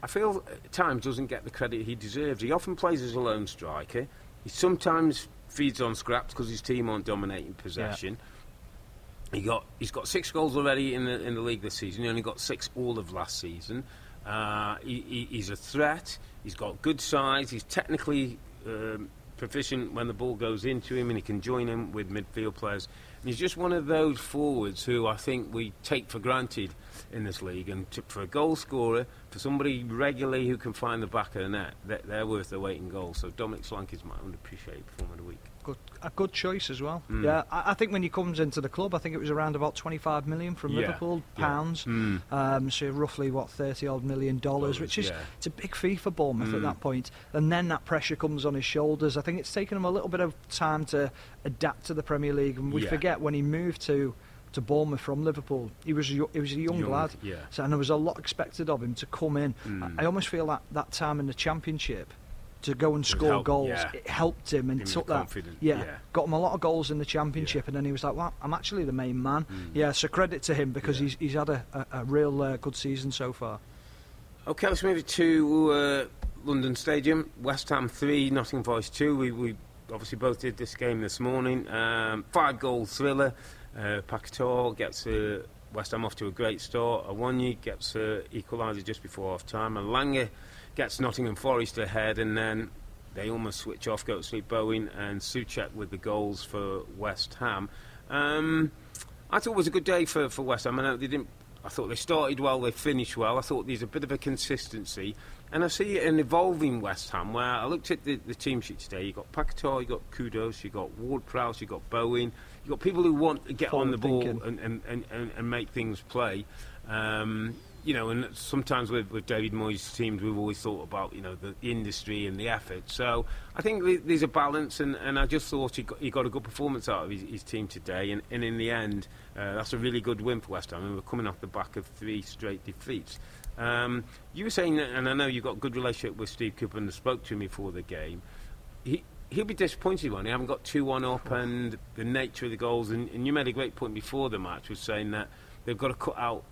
[SPEAKER 1] I feel at times doesn't get the credit he deserves. He often plays as a lone striker. He sometimes feeds on scraps because his team aren't dominating possession. He got he's got six goals already in the in the league this season. He only got six all of last season. Uh, he, he, he's a threat. He's got good size. He's technically um, proficient when the ball goes into him, and he can join in with midfield players. He's just one of those forwards who I think we take for granted in this league. And to, for a goal scorer, for somebody regularly who can find the back of the net, they're, they're worth their weight in gold. So Dominic Solanke is my underappreciated performer of the week.
[SPEAKER 3] Good, a good choice as well. Yeah, I, I think when he comes into the club, I think it was around about 25 million from
[SPEAKER 1] Yeah,
[SPEAKER 3] Liverpool
[SPEAKER 1] yeah.
[SPEAKER 3] pounds.
[SPEAKER 1] Mm.
[SPEAKER 3] Um, so roughly what 30 odd million dollars,
[SPEAKER 1] Dollars,
[SPEAKER 3] which is
[SPEAKER 1] yeah.
[SPEAKER 3] it's a big fee for Bournemouth at
[SPEAKER 1] Mm.
[SPEAKER 3] that point. And then that pressure comes on his shoulders. I think it's taken him a little bit of time to adapt to the Premier League, and we
[SPEAKER 1] Yeah.
[SPEAKER 3] forget when he moved to. To Bournemouth from Liverpool, he was a, he was a young,
[SPEAKER 1] Young,
[SPEAKER 3] lad,
[SPEAKER 1] yeah.
[SPEAKER 3] so, and there was a lot expected of him to come in.
[SPEAKER 1] Mm.
[SPEAKER 3] I, I almost feel that that time in the Championship to go and score
[SPEAKER 1] helped,
[SPEAKER 3] goals,
[SPEAKER 1] yeah.
[SPEAKER 3] it helped him and
[SPEAKER 1] Give
[SPEAKER 3] took that. Yeah,
[SPEAKER 1] yeah.
[SPEAKER 3] got him a lot of goals in the Championship, and then he was like, "Well, I'm actually the main man." Yeah, so credit to him because
[SPEAKER 1] Mm. Yeah.
[SPEAKER 3] he's he's had a, a, a real uh, good season so far.
[SPEAKER 1] Okay, let's move it to uh, London Stadium. West Ham 3, Nottingham Forest 2. We, we obviously both did this game this morning. Um, five goal thriller. Uh, Paquetá gets uh, West Ham off to a great start. Awoniyi gets uh, equaliser just before half time. And Langer gets Nottingham Forest ahead. And then they almost switch off, go to sleep Bowen and Souček with the goals for West Ham. Um, I thought it was a good day for, for West Ham. I know they didn't. I thought they started well, they finished well. I thought there's a bit of a consistency, and I see an evolving West Ham. Where I looked at the, the team sheet today, you got Paquetá, you got Kudus, you got Ward Prowse, you got Bowen, you got people who want to get on the ball and, and, and, and, and make things play. Um, you know, and sometimes with, with David Moyes' teams, we've always thought about you know the industry and the effort. So I think there's a balance, and, and I just thought he got, he got a good performance out of his, his team today, and, and in the end, uh, that's a really good win for West Ham. And we're coming off the back of three straight defeats. Um, you were saying, that, and I know you've got a good relationship with Steve Cooper, and spoke to him before the game. He, he'll be disappointed when he haven't got 2 1 up and the nature of the goals. And, and you made a great point before the match, was saying that they've got to cut out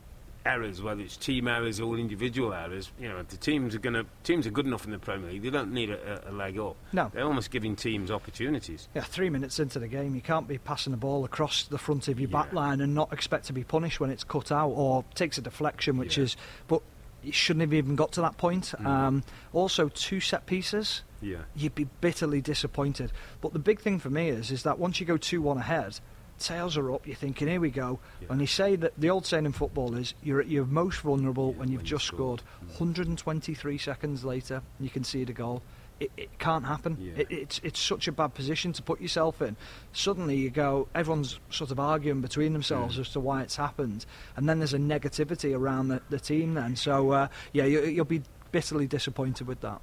[SPEAKER 1] errors, whether it's team errors or individual errors. You know, the teams are going to teams are good enough in the Premier League, they don't need a, a, leg up.
[SPEAKER 3] No.
[SPEAKER 1] they're almost giving teams opportunities.
[SPEAKER 3] Yeah, three minutes into the game, you can't be passing the ball across the front of your
[SPEAKER 1] Yeah.
[SPEAKER 3] back line and not expect to be punished when it's cut out or takes a deflection, which
[SPEAKER 1] Yeah.
[SPEAKER 3] is. But it shouldn't have even got to that point. Um, also, two set pieces.
[SPEAKER 1] Yeah,
[SPEAKER 3] you'd be bitterly disappointed. But the big thing for me is is that once you go two one ahead, tails are up. You're thinking, here we go.
[SPEAKER 1] Yeah.
[SPEAKER 3] And they say that the old saying in football is you're at your most vulnerable
[SPEAKER 1] Yeah,
[SPEAKER 3] when you've
[SPEAKER 1] when you
[SPEAKER 3] just
[SPEAKER 1] scored.
[SPEAKER 3] scored. 123 seconds later, you can see the goal. It, it can't happen.
[SPEAKER 1] Yeah.
[SPEAKER 3] It, it's it's such a bad position to put yourself in. Suddenly you go, everyone's sort of arguing between themselves as to why it's happened, and then there's a negativity around the, the team. Then, so uh, yeah, you, you'll be bitterly disappointed with that.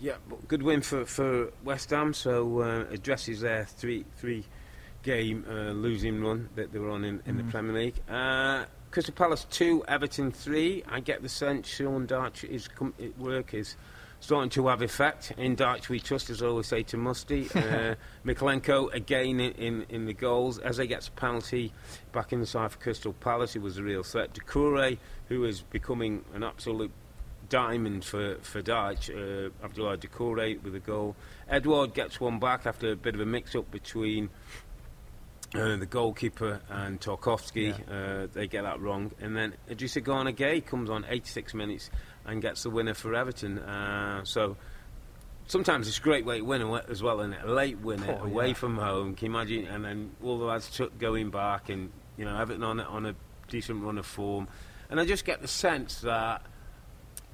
[SPEAKER 1] yeah, good win for, for West Ham. So uh, addresses their three three game uh, losing run that they were on in, in the
[SPEAKER 3] Mm.
[SPEAKER 1] Premier League. Uh, Crystal Palace two, Everton three. I get the sense Sean Dyche is com- work is starting to have effect. In Dyche we trust, as I always say to Musty. Uh, again in, in, in the goals. Ayew gets a penalty back in the side for Crystal Palace, he was a real threat. Doucouré, who is becoming an absolute diamond for, for Dyche, uh, Abdoulaye Doucouré with a goal. Edouard gets one back after a bit of a mix-up between uh, the goalkeeper and Tarkowski. Uh, they get that wrong. And then Idrissa Gana Gueye comes on 86 minutes and gets the winner for Everton. Uh, so sometimes it's a great way to win as well, and a late winner
[SPEAKER 3] Oh,
[SPEAKER 1] away
[SPEAKER 3] yeah.
[SPEAKER 1] from home. Can you imagine? And then all the lads took going back, and you know Everton on a, on a decent run of form. And I just get the sense that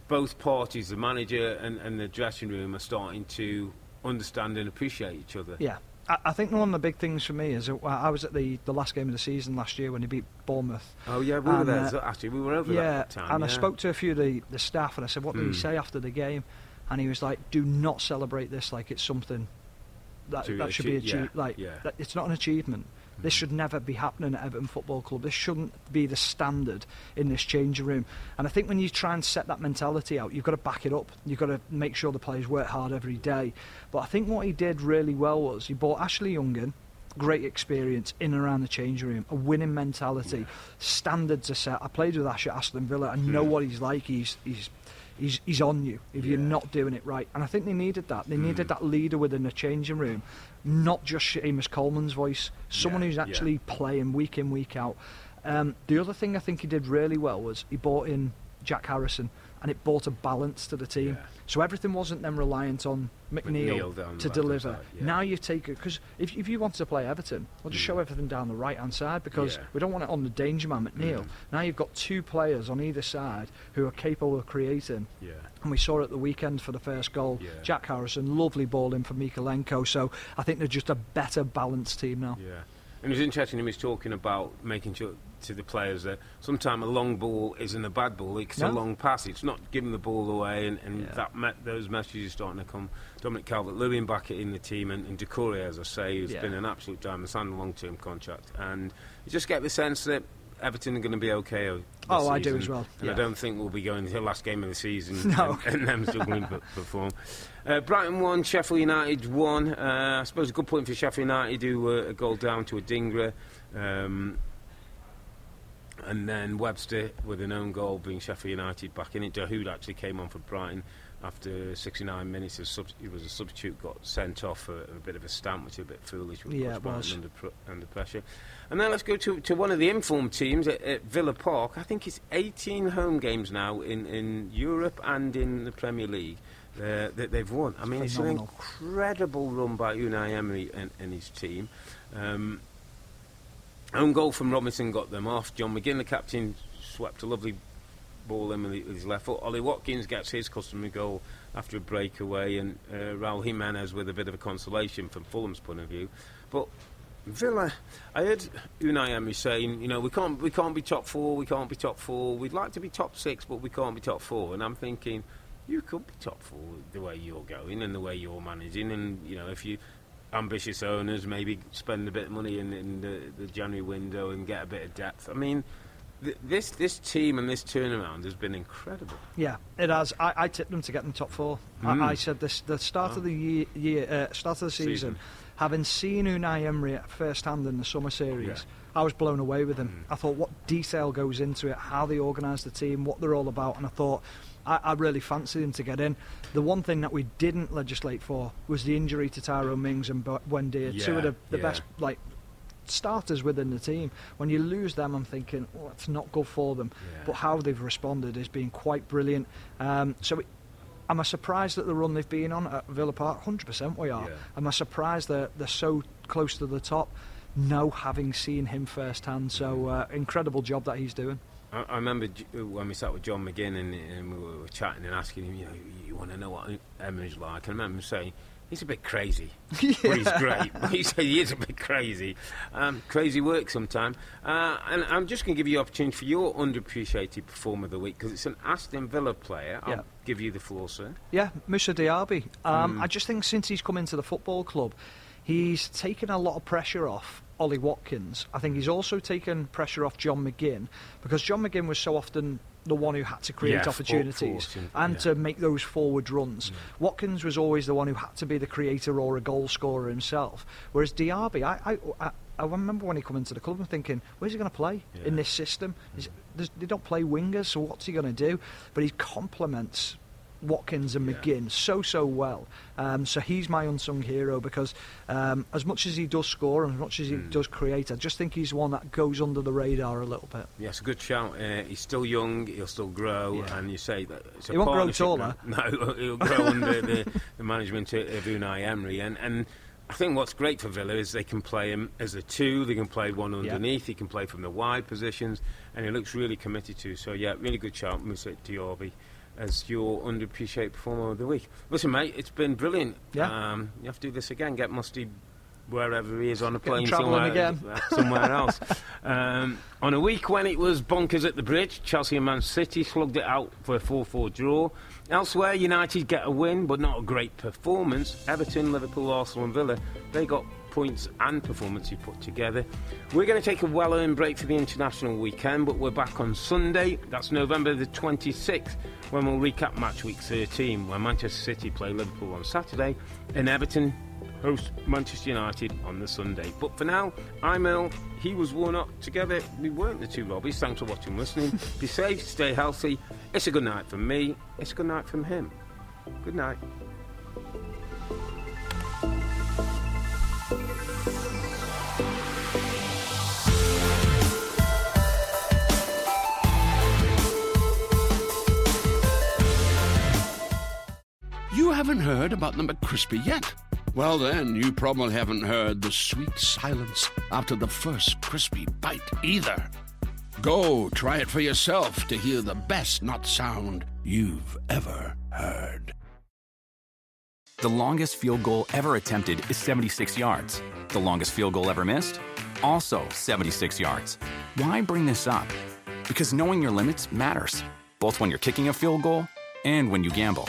[SPEAKER 1] both parties, the manager and, and the dressing room, are starting to understand and appreciate each other.
[SPEAKER 3] Yeah. I, I think one of the big things for me is I was at the, the last game of the season last year when he beat Bournemouth.
[SPEAKER 1] Oh yeah, we were
[SPEAKER 3] And,
[SPEAKER 1] there.
[SPEAKER 3] uh,
[SPEAKER 1] actually, we were over
[SPEAKER 3] yeah,
[SPEAKER 1] that time.
[SPEAKER 3] and I spoke to a few of the, the staff and I said, "What did
[SPEAKER 1] Hmm.
[SPEAKER 3] he say after the game?" And he was like, "Do not celebrate this like it's something that
[SPEAKER 1] To
[SPEAKER 3] that should be
[SPEAKER 1] achie- yeah,
[SPEAKER 3] achieved. like
[SPEAKER 1] yeah. Hmm.
[SPEAKER 3] that, it's not an achievement. This should never be happening at Everton Football Club. This shouldn't be the standard in this changing room. And I think when you try and set that mentality out, you've got to back it up. You've got to make sure the players work hard every day. But I think what he did really well was he brought Ashley Young in. Great experience in and around the changing room, a winning mentality, standards are set. I played with Ash at Aston Villa. I know hmm. what he's like. He's he's he's, he's on you if you're not doing it right. And I think they needed that. They needed that leader within the changing room, not just Seamus Coleman's voice, someone
[SPEAKER 1] Yeah,
[SPEAKER 3] who's
[SPEAKER 1] yeah.
[SPEAKER 3] actually playing week in, week out. Um, the other thing I think he did really well was he brought in Jack Harrison, and it brought a balance to the team.
[SPEAKER 1] Yeah.
[SPEAKER 3] So everything wasn't then reliant on McNeil,
[SPEAKER 1] McNeil
[SPEAKER 3] to deliver.
[SPEAKER 1] side, yeah.
[SPEAKER 3] Now you take it because if, if you want to play Everton, well, just show everything down the right hand side because
[SPEAKER 1] Mm. Yeah.
[SPEAKER 3] we don't want it on the danger man McNeil. Now you've got two players on either side who are capable of creating.
[SPEAKER 1] Yeah.
[SPEAKER 3] And we saw it at the weekend for the first goal.
[SPEAKER 1] Yeah.
[SPEAKER 3] Jack Harrison, lovely ball in for Mykolenko. So I think they're just a better balanced team now.
[SPEAKER 1] Yeah. And it was interesting him was talking about making sure to the players that sometimes a long ball isn't a bad ball. It's a long pass. It's not giving the ball away, and, and
[SPEAKER 3] Yeah.
[SPEAKER 1] that me- those messages are starting to come. Dominic Calvert-Lewin back in the team, and, and Doucouré, as I say, has
[SPEAKER 3] Yeah.
[SPEAKER 1] been an absolute diamond, signed a long-term contract, and you just get the sense that Everton are going to be okay. This
[SPEAKER 3] Oh, I do as well,
[SPEAKER 1] And I don't think we'll be going to the last game of the season
[SPEAKER 3] No.
[SPEAKER 1] and, and them struggling to perform. Uh, Brighton won, Sheffield United won. Uh, I suppose a good point for Sheffield United, who were a goal down to Adingra. Um, and then Webster with an own goal bring Sheffield United back in it. Dahoud actually came on for Brighton after 69 minutes. A sub- he was a substitute, got sent off for a bit of a stamp, which is a bit foolish. With
[SPEAKER 3] Yeah,
[SPEAKER 1] push
[SPEAKER 3] it
[SPEAKER 1] Brighton
[SPEAKER 3] was.
[SPEAKER 1] Under, pr- under pressure. And then let's go to, to one of the informed teams at, at Villa Park. I think it's 18 home games now in, in Europe and in the Premier League. Uh, that they've won. I mean, it's an incredible run by Unai Emery and, and his team. Um, Own goal from Robinson got them off. John McGinn, the captain, swept a lovely ball in with his left foot. Ollie Watkins gets his customary goal after a breakaway, and uh, Raul Jimenez with a bit of a consolation from Fulham's point of view. But Villa, I heard Unai Emery saying, you know, we can't, we can't be top four, we can't be top four. We'd like to be top six, but we can't be top four. And I'm thinking, you could be top four the way you're going and the way you're managing, and you know, if you ambitious owners maybe spend a bit of money in, in the, the January window and get a bit of depth. I mean, th- this this team and this turnaround has been incredible.
[SPEAKER 3] Yeah, it has. I, I tipped them to get in the top four.
[SPEAKER 1] Mm.
[SPEAKER 3] I, I said this the start of the year, year uh, start of the season,
[SPEAKER 1] Season.
[SPEAKER 3] having seen Unai Emery at first hand in the summer series.
[SPEAKER 1] Yeah. Mm.
[SPEAKER 3] I was blown away with him. I thought what detail goes into it, how they organise the team, what they're all about, and I thought I, I really fancied him to get in. The one thing that we didn't legislate for was the injury to Tyrone Mings and Buendía, two of the, the
[SPEAKER 1] yeah.
[SPEAKER 3] best like starters within the team. When you lose them, I'm thinking, well, that's not good for them.
[SPEAKER 1] Yeah.
[SPEAKER 3] But how they've responded has been quite brilliant. Um, so, it, am I surprised at the run they've been on at Villa Park? 100% we are.
[SPEAKER 1] Yeah.
[SPEAKER 3] Am I surprised that they're so close to the top? No, having seen him firsthand. So, uh, incredible job that he's doing.
[SPEAKER 1] I, I remember when we sat with John McGinn and, and we were chatting and asking him, you know, you, want to know what Emery's like? I remember him saying, he's a bit crazy, but he's great. he said he is a bit crazy. Um, crazy work sometimes. Uh, and I'm just going to give you the opportunity for your underappreciated performer of the week because it's an Aston Villa player. I'll
[SPEAKER 3] Yeah.
[SPEAKER 1] give you the floor, sir.
[SPEAKER 3] Yeah, Moussa Diaby. Um,
[SPEAKER 1] Mm.
[SPEAKER 3] I just think since he's come into the football club, he's taken a lot of pressure off Ollie Watkins. I think he's also taken pressure off John McGinn because John McGinn was so often the one who had to create
[SPEAKER 1] Yeah, for-
[SPEAKER 3] opportunities and
[SPEAKER 1] yeah.
[SPEAKER 3] to make those forward runs. Watkins was always the one who had to be the creator or a goal scorer himself. Whereas Diaby, I, I, I, I remember when he come into the club, I'm thinking, where's he going to play
[SPEAKER 1] Yeah.
[SPEAKER 3] in this system? Is, mm. they don't play wingers, so what's he going to do? But he complements Watkins and
[SPEAKER 1] Yeah.
[SPEAKER 3] McGinn so so well. Um, so he's my unsung hero because um, as much as he does score and as much as he
[SPEAKER 1] Mm.
[SPEAKER 3] does create, I just think he's one that goes under the radar a little bit.
[SPEAKER 1] Yes, a good shout. Uh, he's still young. He'll still grow,
[SPEAKER 3] Yeah.
[SPEAKER 1] and you say that
[SPEAKER 3] He won't grow taller.
[SPEAKER 1] No, he'll grow under the, the management of Unai Emery, and and. I think what's great for Villa is they can play him as a two, they can play one underneath, he can play from the wide positions, and he looks really committed to. So, yeah, really good shout, Moussa Diaby, as your underappreciated performer of the week. Listen, mate, it's been brilliant.
[SPEAKER 3] Yeah.
[SPEAKER 1] Um, you have to do this again, get Musty wherever he is on a plane somewhere,
[SPEAKER 3] again.
[SPEAKER 1] somewhere else. Um, on a week when it was bonkers at the bridge, Chelsea and Man City slugged it out for a 4 4 draw. Elsewhere, United get a win, but not a great performance. Everton, Liverpool, Arsenal, and Villa, they got points and performance performances put together. We're going to take a well earned break for the international weekend, but we're back on Sunday. That's November the 26th, when we'll recap match week 13, where Manchester City play Liverpool on Saturday and Everton host Manchester United on the Sunday. But for now, I'm Earle. He was Warnock. Together, we weren't the two Robbies. Thanks for watching listening. Be safe, stay healthy. It's a good night from me. It's a good night from him. Good night.
[SPEAKER 6] Haven't heard about the McCrispy yet? Well, then, you probably haven't heard the sweet silence after the first crispy bite either. Go try it for yourself to hear the best nut sound you've ever heard.
[SPEAKER 5] The longest field goal ever attempted is 76 yards. The longest field goal ever missed? Also 76 yards. Why bring this up? Because knowing your limits matters, both when you're kicking a field goal and when you gamble.